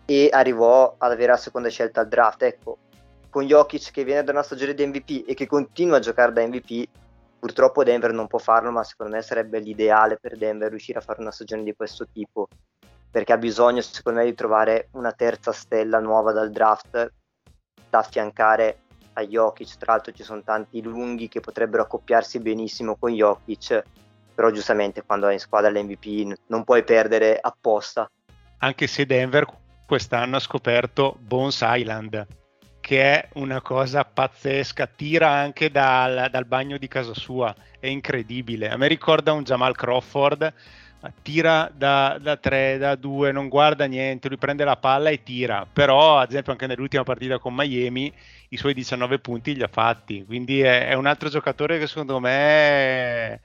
e arrivò ad avere la seconda scelta al draft. Ecco, con Jokic che viene da una stagione di MVP e che continua a giocare da MVP, Purtroppo Denver non può farlo, ma secondo me sarebbe l'ideale per Denver riuscire a fare una stagione di questo tipo, perché ha bisogno secondo me di trovare una terza stella nuova dal draft da affiancare a Jokic. Tra l'altro ci sono tanti lunghi che potrebbero accoppiarsi benissimo con Jokic, però giustamente quando hai in squadra l'MVP non puoi perdere apposta. Anche se Denver quest'anno ha scoperto Bones Island che è una cosa pazzesca, tira anche dal, dal, bagno di casa sua, è incredibile. A me ricorda un Jamal Crawford, tira da, da 3, da 2, non guarda niente, lui prende la palla e tira, però ad esempio anche nell'ultima partita con Miami i suoi 19 punti li ha fatti, quindi è, è un altro giocatore che secondo me...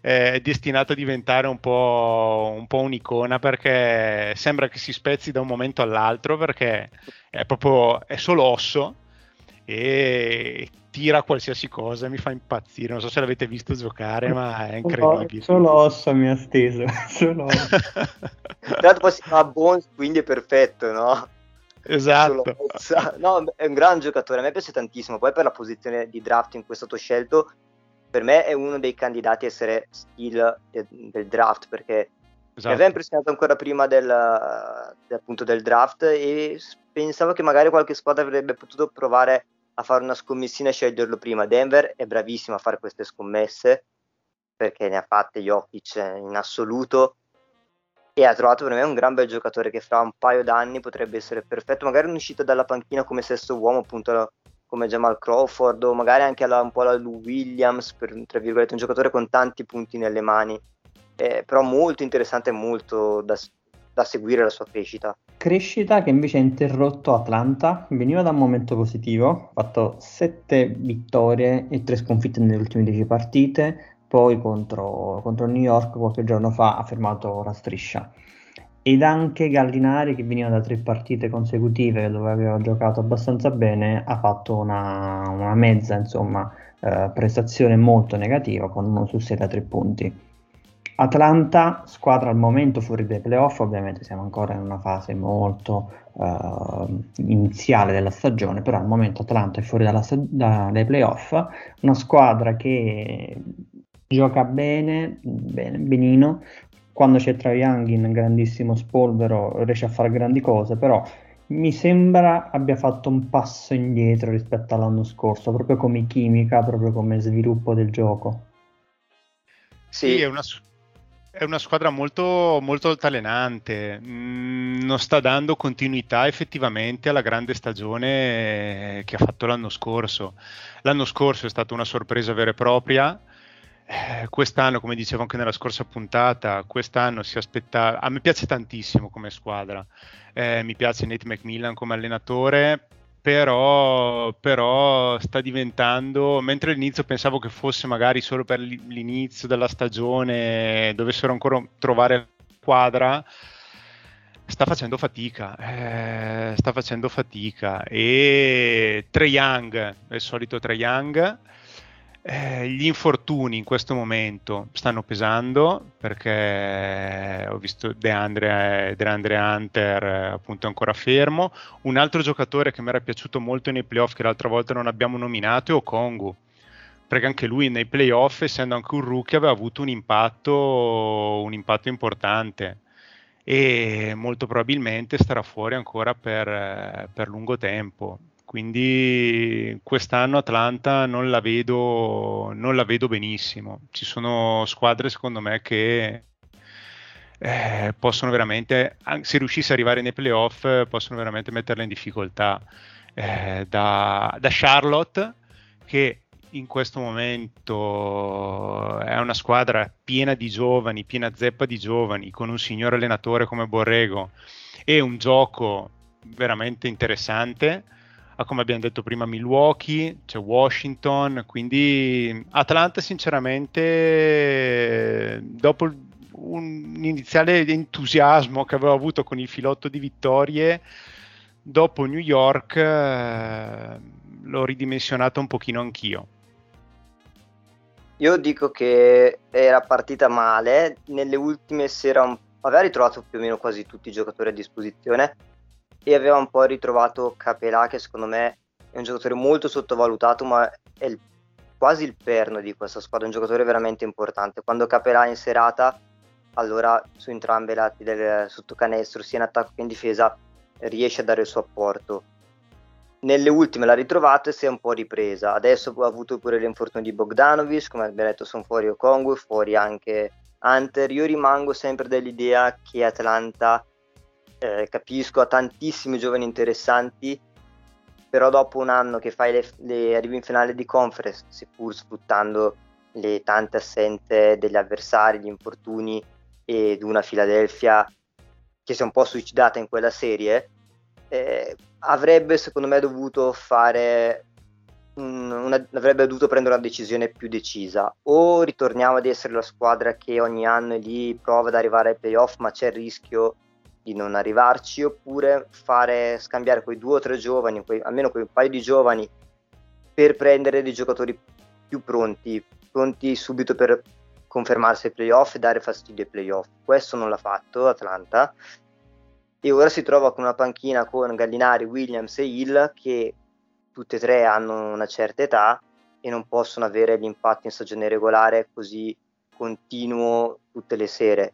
È, è destinato a diventare un po', un po' un'icona perché sembra che si spezzi da un momento all'altro perché è proprio è solo osso e tira qualsiasi cosa, mi fa impazzire. Non so se l'avete visto giocare, ma è incredibile. Solo osso mi ha steso. Solo osso. Tra l'altro poi si chiama Bones, quindi è perfetto, no? Esatto. No, è un gran giocatore, a me piace tantissimo. Poi per la posizione di draft in cui è stato scelto, per me è uno dei candidati a essere skill del, del draft perché esatto. mi aveva impressionato ancora prima del, del, appunto del draft e pensavo che magari qualche squadra avrebbe potuto provare a fare una scommessina e sceglierlo prima. Denver è bravissimo a fare queste scommesse perché ne ha fatte Jokic in assoluto e ha trovato per me un gran bel giocatore che fra un paio d'anni potrebbe essere perfetto, magari un'uscita dalla panchina come sesto uomo appunto come Jamal Crawford o magari anche alla, un po' la Lou Williams, per, un giocatore con tanti punti nelle mani, eh, però molto interessante e molto da, da seguire la sua crescita. Crescita che invece ha interrotto Atlanta, veniva da un momento positivo, ha fatto 7 vittorie e 3 sconfitte nelle ultime 10 partite, poi contro, contro New York qualche giorno fa ha fermato la striscia ed anche Gallinari che veniva da tre partite consecutive dove aveva giocato abbastanza bene ha fatto una, una mezza insomma, eh, prestazione molto negativa con uno su 6 da tre punti. Atlanta squadra al momento fuori dai playoff ovviamente siamo ancora in una fase molto eh, iniziale della stagione però al momento Atlanta è fuori dalla, da, dai playoff. Una squadra che gioca bene, bene benino quando c'è Trae Young in grandissimo spolvero riesce a fare grandi cose, però mi sembra abbia fatto un passo indietro rispetto all'anno scorso, proprio come chimica, proprio come sviluppo del gioco. Sì, è una, è una squadra molto, molto altalenante, mm, non sta dando continuità effettivamente alla grande stagione che ha fatto l'anno scorso. L'anno scorso è stata una sorpresa vera e propria, eh, quest'anno, come dicevo anche nella scorsa puntata, quest'anno si aspetta. A me piace tantissimo come squadra. Eh, mi piace Nate McMillan come allenatore, però, però, sta diventando. Mentre all'inizio pensavo che fosse magari solo per l'inizio della stagione, dovessero ancora trovare quadra. Sta facendo fatica, eh, sta facendo fatica e Trey Young, è il solito Trey Young, eh, gli infortuni in questo momento stanno pesando perché ho visto DeAndre, DeAndre Hunter eh, appunto ancora fermo. Un altro giocatore che mi era piaciuto molto nei playoff che l'altra volta non abbiamo nominato è Okongu. Perché anche lui nei playoff essendo anche un rookie aveva avuto un impatto, un impatto importante. E molto probabilmente starà fuori ancora per, per lungo tempo quindi quest'anno Atlanta non la, vedo, non la vedo benissimo. Ci sono squadre secondo me che eh, possono veramente, se riuscisse ad arrivare nei playoff, possono veramente metterla in difficoltà. Eh, da, da Charlotte, che in questo momento è una squadra piena di giovani, piena zeppa di giovani, con un signor allenatore come Borrego e un gioco veramente interessante a come abbiamo detto prima Milwaukee, c'è Washington, quindi Atlanta sinceramente dopo un iniziale entusiasmo che avevo avuto con il filotto di vittorie, dopo New York eh, l'ho ridimensionato un pochino anch'io. Io dico che era partita male, nelle ultime sera aveva ritrovato più o meno quasi tutti i giocatori a disposizione, e aveva un po' ritrovato Capelà che secondo me è un giocatore molto sottovalutato ma è il quasi il perno di questa squadra, un giocatore veramente importante. Quando capirà in serata, allora su entrambi i lati del sottocanestro, sia in attacco che in difesa, riesce a dare il suo apporto. Nelle ultime l'ha ritrovato e si è un po' ripresa. Adesso ha avuto pure l'infortunio di Bogdanovic, come abbiamo detto sono fuori Okongu, fuori anche Hunter. Io rimango sempre dell'idea che Atlanta, eh, capisco, ha tantissimi giovani interessanti, però dopo un anno che fai le, le arrivi in finale di conference, seppur sfruttando le tante assenze degli avversari, gli infortuni ed una Philadelphia che si è un po' suicidata in quella serie, eh, avrebbe secondo me dovuto fare una, avrebbe dovuto prendere una decisione più decisa. O ritorniamo ad essere la squadra che ogni anno è lì prova ad arrivare ai playoff ma c'è il rischio di non arrivarci oppure fare scambiare quei due o tre giovani quei, almeno quei paio di giovani per prendere dei giocatori più pronti pronti subito per confermarsi ai playoff e dare fastidio ai playoff questo non l'ha fatto Atlanta e ora si trova con una panchina con Gallinari, Williams e Hill che tutte e tre hanno una certa età e non possono avere l'impatto in stagione regolare così continuo tutte le sere.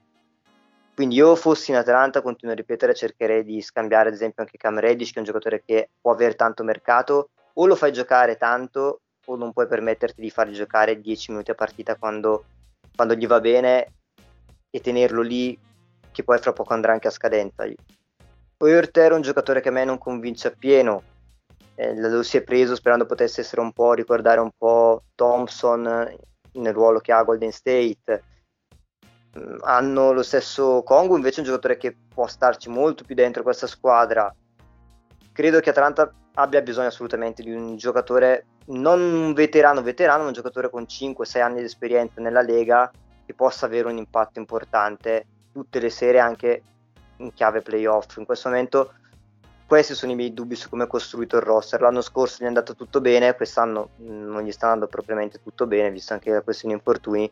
Quindi io fossi in Atlanta, continuo a ripetere, cercherei di scambiare ad esempio anche Cam Reddish, che è un giocatore che può avere tanto mercato, o lo fai giocare tanto o non puoi permetterti di fargli giocare 10 minuti a partita quando, quando gli va bene e tenerlo lì che poi fra poco andrà anche a scadenza. Oert era un giocatore che a me non convince appieno, eh, lo si è preso sperando potesse essere un po', ricordare un po' Thompson nel ruolo che ha Golden State. Mm, hanno lo stesso Kongu, invece è un giocatore che può starci molto più dentro questa squadra. Credo che Atlanta abbia bisogno assolutamente di un giocatore non un veterano veterano, ma un giocatore con 5-6 anni di esperienza nella Lega che possa avere un impatto importante tutte le sere anche in chiave playoff. In questo momento questi sono i miei dubbi su come è costruito il roster. L'anno scorso gli è andato tutto bene, quest'anno non gli sta andando propriamente tutto bene, visto anche la questione infortuni.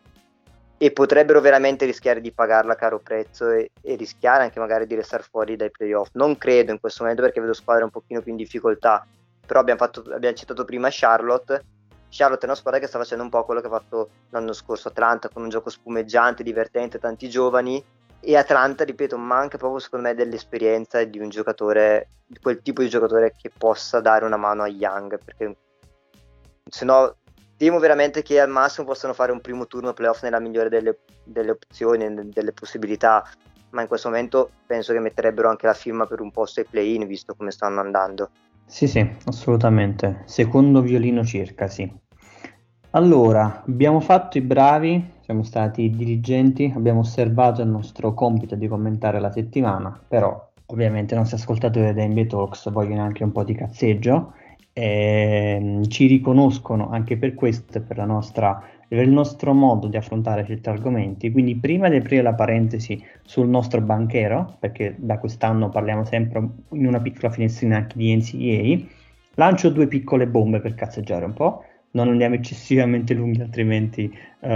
E potrebbero veramente rischiare di pagarla a caro prezzo e, e, rischiare anche magari di restare fuori dai playoff. Non credo in questo momento perché vedo squadre un pochino più in difficoltà. Però abbiamo, fatto, abbiamo citato prima Charlotte. Charlotte è una squadra che sta facendo un po' quello che ha fatto l'anno scorso Atlanta, con un gioco spumeggiante, divertente, tanti giovani e Atlanta, ripeto, manca proprio secondo me dell'esperienza di un giocatore, di quel tipo di giocatore che possa dare una mano a Young, perché se no temo veramente che al massimo possano fare un primo turno playoff nella migliore delle, delle opzioni, delle possibilità, ma in questo momento penso che metterebbero anche la firma per un posto ai play-in, visto come stanno andando. Sì, sì, assolutamente. Secondo violino circa, sì. Allora, abbiamo fatto i bravi, siamo stati diligenti, abbiamo osservato il nostro compito di commentare la settimana, però ovviamente i nostri ascoltatori dei NBA Talks vogliono anche un po' di cazzeggio e ehm, ci riconoscono anche per questo, per, nostra, per il nostro modo di affrontare certi argomenti. Quindi prima di aprire la parentesi sul nostro banchero, perché da quest'anno parliamo sempre in una piccola finestrina anche di NCAA, lancio due piccole bombe per cazzeggiare un po' non andiamo eccessivamente lunghi, altrimenti uh,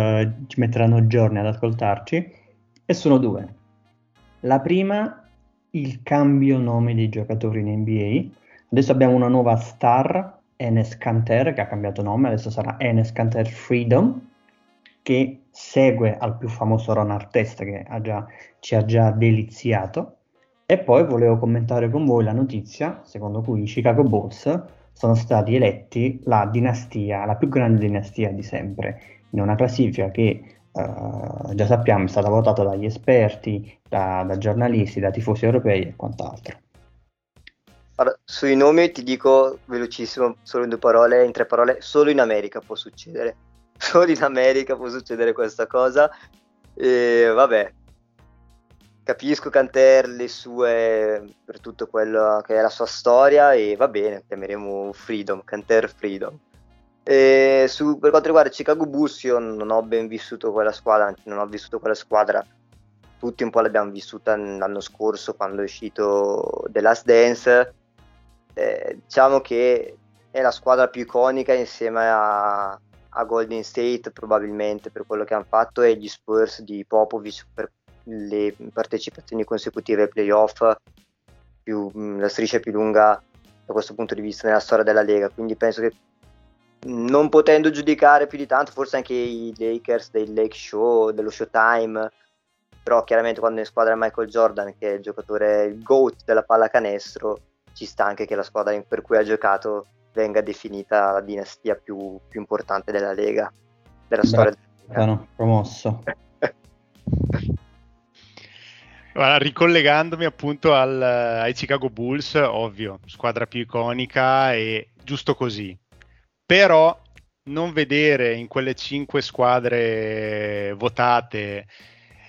ci metteranno giorni ad ascoltarci. E sono due. La prima, il cambio nome dei giocatori in NBA. Adesso abbiamo una nuova star, Enes Kanter, che ha cambiato nome, adesso sarà Enes Kanter Freedom, che segue al più famoso Ron Artest che ha già, ci ha già deliziato. E poi volevo commentare con voi la notizia secondo cui i Chicago Bulls sono stati eletti la dinastia, la più grande dinastia di sempre, in una classifica che uh, già sappiamo è stata votata dagli esperti, da, da giornalisti, da tifosi europei e quant'altro. Allora, sui nomi ti dico velocissimo, solo in due parole, in tre parole, solo in America può succedere. Solo in America può succedere questa cosa. E vabbè, capisco Canter le sue per tutto quello che è la sua storia e va bene, chiameremo Freedom, Canter Freedom. E su, per quanto riguarda Chicago Bulls io non ho ben vissuto quella squadra, anzi non ho vissuto quella squadra, tutti un po' l'abbiamo vissuta l'anno scorso quando è uscito The Last Dance, eh, diciamo che è la squadra più iconica insieme a, a Golden State probabilmente per quello che hanno fatto e gli Spurs di Popovic per le partecipazioni consecutive ai playoff, più, la striscia più lunga da questo punto di vista nella storia della Lega, quindi penso che non potendo giudicare più di tanto, forse anche i Lakers del Lake Show, dello Showtime, però chiaramente quando in squadra è Michael Jordan, che è il giocatore, il GOAT della pallacanestro, ci sta anche che la squadra per cui ha giocato venga definita la dinastia più, più importante della Lega, della Beh, storia della Lega. promosso. Guarda, ricollegandomi appunto al, ai Chicago Bulls, ovvio, squadra più iconica e giusto così. Però non vedere in quelle cinque squadre votate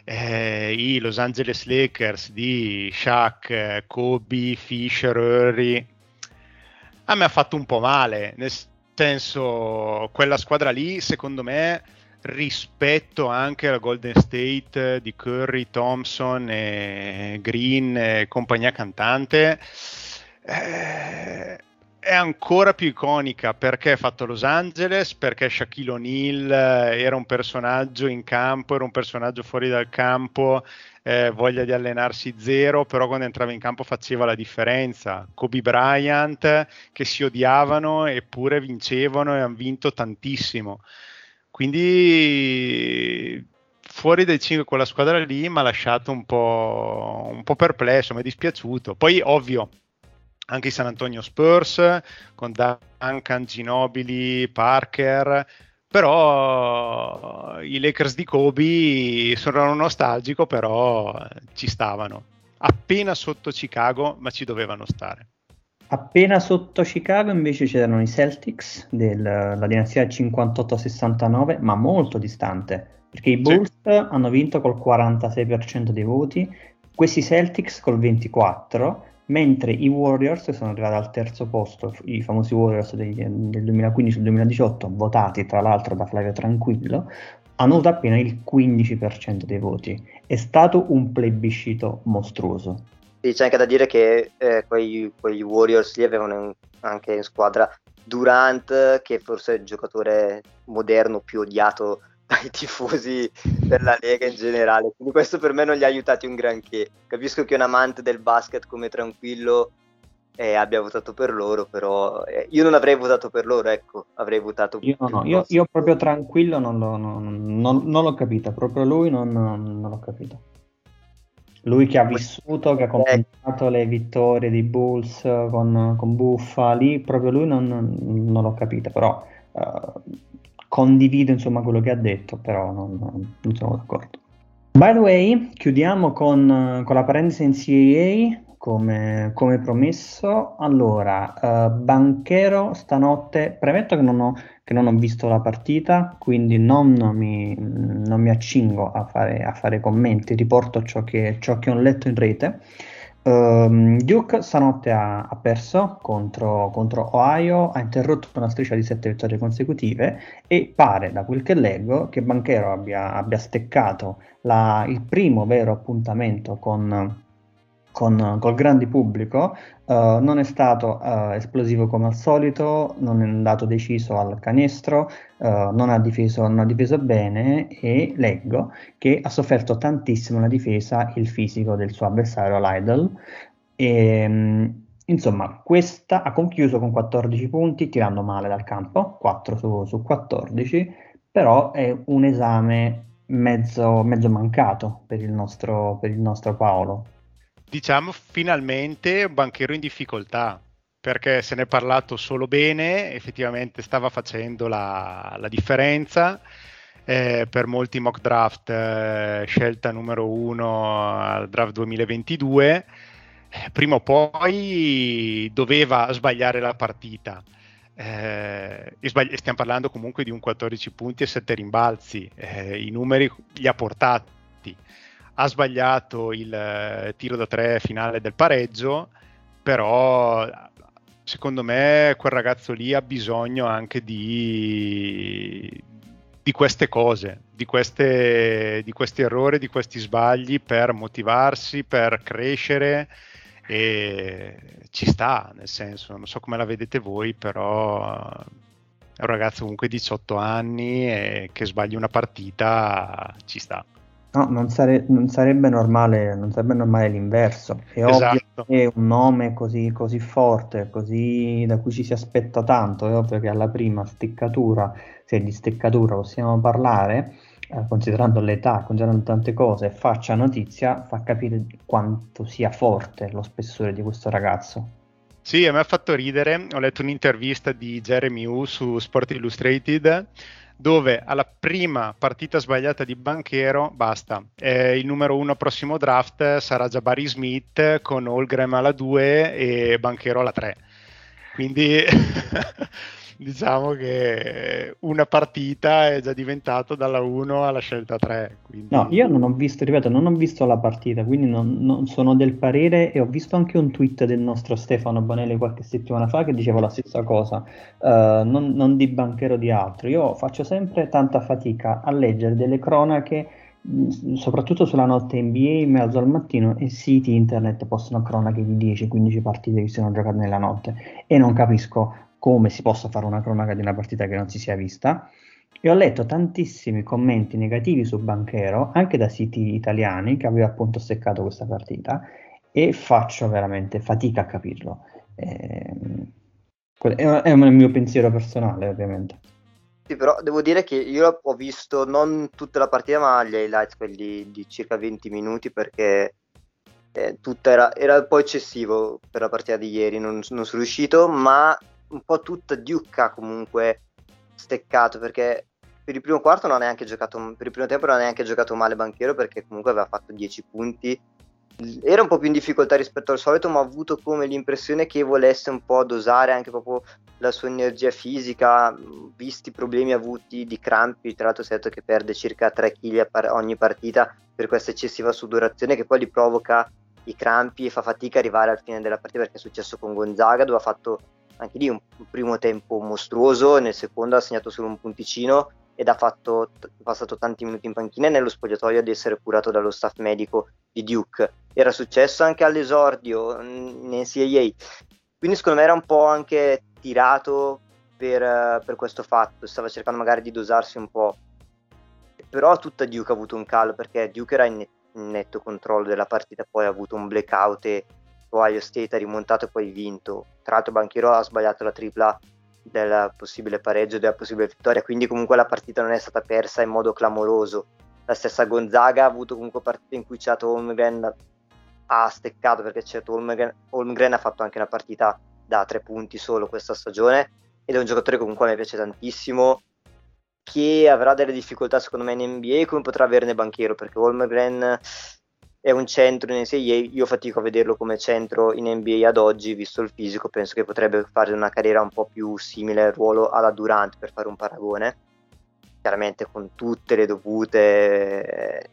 eh, i Los Angeles Lakers di Shaq, Kobe, Fisher, Curry, a me ha fatto un po' male, nel senso quella squadra lì secondo me rispetto anche alla Golden State di Curry, Thompson, e Green e compagnia cantante eh, è ancora più iconica perché è fatto a Los Angeles, perché Shaquille O'Neal eh, era un personaggio in campo, era un personaggio fuori dal campo, eh, voglia di allenarsi zero, però quando entrava in campo faceva la differenza. Kobe Bryant che si odiavano eppure vincevano e hanno vinto tantissimo. Quindi fuori dai 5 quella squadra lì mi ha lasciato un po', un po' perplesso, mi è dispiaciuto. Poi ovvio, anche i San Antonio Spurs con Duncan, Ginobili, Parker, però i Lakers di Kobe sono nostalgico, però ci stavano. Appena sotto Chicago, ma ci dovevano stare. Appena sotto Chicago invece c'erano i Celtics della dinastia 58-69, ma molto distante, perché i Bulls sì. hanno vinto col 46% dei voti, questi Celtics col 24%, mentre i Warriors sono arrivati al terzo posto, i famosi Warriors dei, del 2015-2018, votati tra l'altro da Flavio Tranquillo, hanno avuto appena il 15% dei voti. È stato un plebiscito mostruoso. Sì, c'è anche da dire che eh, quei, quegli Warriors lì avevano in, anche in squadra Durant, che forse è il giocatore moderno più odiato dai tifosi della Lega in generale. Quindi questo per me non li ha aiutati un granché. Capisco che un amante del basket come Tranquillo eh, abbia votato per loro, però eh, io non avrei votato per loro, ecco, avrei votato io, no, io, io, proprio Tranquillo non, lo, non, non, non l'ho capito, proprio lui non, l'ho capito. Lui che ha vissuto, che ha commentato le vittorie dei Bulls con, con Buffa, lì proprio lui non, non l'ho capito, però uh, condivido insomma quello che ha detto, però non, non sono d'accordo. By the way, chiudiamo con, con la parentesi NCAA come, come promesso. Allora, uh, Banchero stanotte, premetto che non, ho, che non, ho, visto la partita, quindi non mi, non mi accingo a fare, a fare, commenti, riporto ciò che, ciò che ho letto in rete. Um, Duke stanotte ha, ha perso contro, contro, Ohio, ha interrotto una striscia di sette vittorie consecutive e pare, da quel che leggo, che Banchero abbia, abbia steccato la, il primo vero appuntamento con, con, col grande pubblico, uh, non è stato uh, esplosivo come al solito, non è andato deciso al canestro, uh, non, ha difeso, non, ha difeso, bene e leggo che ha sofferto tantissimo la difesa il fisico del suo avversario Lidl. E, um, insomma, questa ha concluso con 14 punti, tirando male dal campo, 4 su, su 14, però è un esame mezzo, mezzo mancato per il, nostro, per il nostro Paolo diciamo finalmente un banchero in difficoltà perché se ne è parlato solo bene, effettivamente stava facendo la, la differenza. Eh, per molti mock draft eh, scelta numero uno al draft 2022 eh, prima o poi doveva sbagliare la partita eh, sbagli- stiamo parlando comunque di un 14 punti e 7 rimbalzi eh, i numeri li ha portati ha sbagliato il eh, tiro da tre finale del pareggio, però secondo me quel ragazzo lì ha bisogno anche di, di queste cose, di, queste, di questi errori, di questi sbagli per motivarsi, per crescere e ci sta, nel senso, non so come la vedete voi, però è un ragazzo comunque di 18 anni e che sbagli una partita ci sta. No, non, sare- non, sarebbe normale, non, sarebbe normale, l'inverso. È esatto. ovvio che un nome così, così, forte, così da cui ci si aspetta tanto, è ovvio che alla prima steccatura, se di steccatura possiamo parlare, eh, considerando l'età, considerando tante cose, faccia notizia, fa capire quanto sia forte lo spessore di questo ragazzo. Sì, a me ha fatto ridere, ho letto un'intervista di Jeremy Wu su Sport Illustrated dove alla prima partita sbagliata di Banchero basta, eh, il numero uno prossimo draft sarà Jabari Smith con Holgram alla 2 e Banchero alla 3. Quindi diciamo che una partita è già diventata dalla 1 alla scelta 3. Quindi... No, io non ho visto, ripeto, non ho visto la partita, quindi non, non sono del parere e ho visto anche un tweet del nostro Stefano Bonelli qualche settimana fa che diceva la stessa cosa, uh, non, non di banchero di altro. Io faccio sempre tanta fatica a leggere delle cronache soprattutto sulla notte NBA in mezzo al mattino e siti internet postano cronache di 10-15 partite che si sono giocate nella notte e non capisco come si possa fare una cronaca di una partita che non si sia vista. E ho letto tantissimi commenti negativi su Banchero, anche da siti italiani che aveva appunto seccato questa partita, e faccio veramente fatica a capirlo. Eh, è il mio pensiero personale, ovviamente. Sì, però devo dire che io ho visto non tutta la partita, ma gli highlights, quelli di circa 20 minuti, perché eh, era, era, un po' eccessivo per la partita di ieri, non, non sono riuscito, ma un po' tutta Duke ha comunque steccato perché per il primo quarto non ha neanche giocato per il primo tempo non ha neanche giocato male Banchero perché comunque aveva fatto 10 punti era un po' più in difficoltà rispetto al solito ma ho avuto come l'impressione che volesse un po' dosare anche proprio la sua energia fisica visti i problemi avuti di crampi. Tra l'altro si è detto che perde circa 3 kg ogni partita per questa eccessiva sudorazione che poi gli provoca i crampi e fa fatica arrivare al fine della partita perché è successo con Gonzaga dove ha fatto anche lì un, un, primo tempo mostruoso, nel secondo ha segnato solo un punticino ed ha fatto, passato tanti minuti in panchina e nello spogliatoio ad essere curato dallo staff medico di Duke. Era successo anche all'esordio in NCAA, quindi secondo me era un po' anche tirato per, per questo fatto, stava cercando magari di dosarsi un po'. Però tutta Duke ha avuto un calo perché Duke era in netto controllo della partita, poi ha avuto un blackout e Ohio State ha rimontato e poi vinto. Tra l'altro Banchero ha sbagliato la tripla del possibile pareggio, della possibile vittoria, quindi comunque la partita non è stata persa in modo clamoroso. La stessa Gonzaga ha avuto comunque partite in cui Chato Holmgren ha steccato perché Chato Holmgren, Holmgren ha fatto anche una partita da tre punti solo questa stagione ed è un giocatore comunque a me piace tantissimo che avrà delle difficoltà secondo me in NBA come potrà averne Banchero perché Holmgren è un centro in NCAA, io fatico a vederlo come centro in NBA ad oggi, visto il fisico, penso che potrebbe fare una carriera un po' più simile al ruolo alla Durant per fare un paragone, chiaramente con tutte le dovute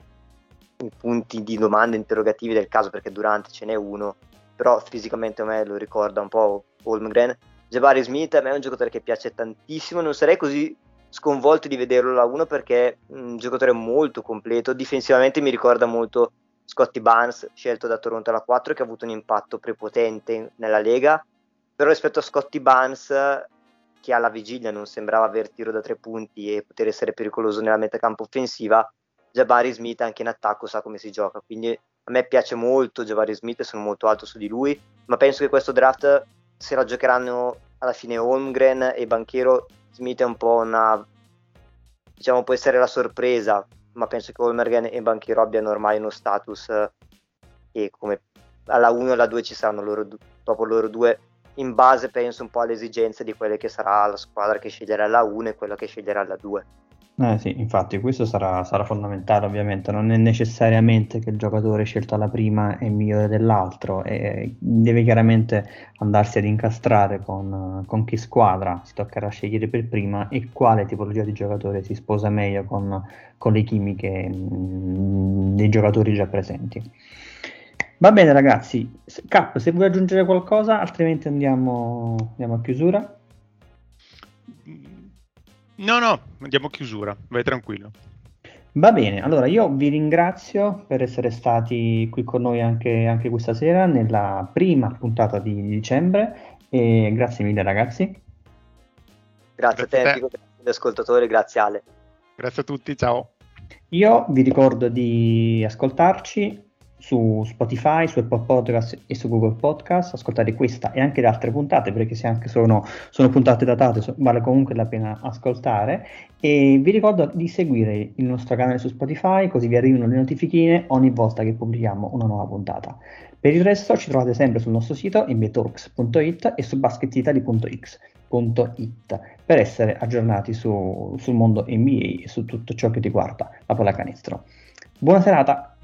eh, punti di domande interrogativi del caso, perché Durant ce n'è uno, però fisicamente a me lo ricorda un po' Holmgren. Jabari Smith a me è un giocatore che piace tantissimo, non sarei così sconvolto di vederlo la 1 perché è un giocatore molto completo, difensivamente mi ricorda molto Scotty Barnes, scelto da Toronto alla 4, che ha avuto un impatto prepotente nella Lega, però rispetto a Scotty Barnes, che alla vigilia non sembrava aver tiro da tre punti e poter essere pericoloso nella metacampo offensiva, Jabari Smith anche in attacco sa come si gioca, quindi a me piace molto Jabari Smith, sono molto alto su di lui, ma penso che questo draft se la giocheranno alla fine Holmgren e Banchero, Smith è un po' una diciamo può essere la sorpresa ma penso che Holmergen e Banchero abbiano ormai uno status eh, e come alla 1 e alla 2 ci saranno loro, dopo loro due in base penso un po' alle esigenze di quelle che sarà la squadra che sceglierà la 1 e quella che sceglierà la 2. Eh sì, infatti questo sarà, sarà, fondamentale ovviamente, non è necessariamente che il giocatore scelto alla prima è migliore dell'altro, e deve chiaramente andarsi ad incastrare con, con chi squadra si toccherà scegliere per prima e quale tipologia di giocatore si sposa meglio con, con le chimiche mh, mm, dei giocatori già presenti. Va bene ragazzi, Cap, se vuoi aggiungere qualcosa, altrimenti andiamo, andiamo a chiusura. No, no, andiamo a chiusura, vai tranquillo. Va bene, allora io vi ringrazio per essere stati qui con noi anche, anche questa sera nella prima puntata di dicembre e grazie mille ragazzi. Grazie, grazie a te, Enrico, grazie agli ascoltatori, grazie Ale. Grazie a tutti, ciao. Io vi ricordo di ascoltarci su Spotify, su Apple Podcast e su Google Podcast, ascoltare questa e anche le altre puntate, perché se anche sono, sono puntate datate so, vale comunque la pena ascoltare. E vi ricordo di seguire il nostro canale su Spotify, così vi arrivano le notifichine ogni volta che pubblichiamo una nuova puntata. Per il resto ci trovate sempre sul nostro sito nbatalks.it e su basketitali.it per essere aggiornati su, sul mondo NBA e su tutto ciò che riguarda la pallacanestro. Buona serata!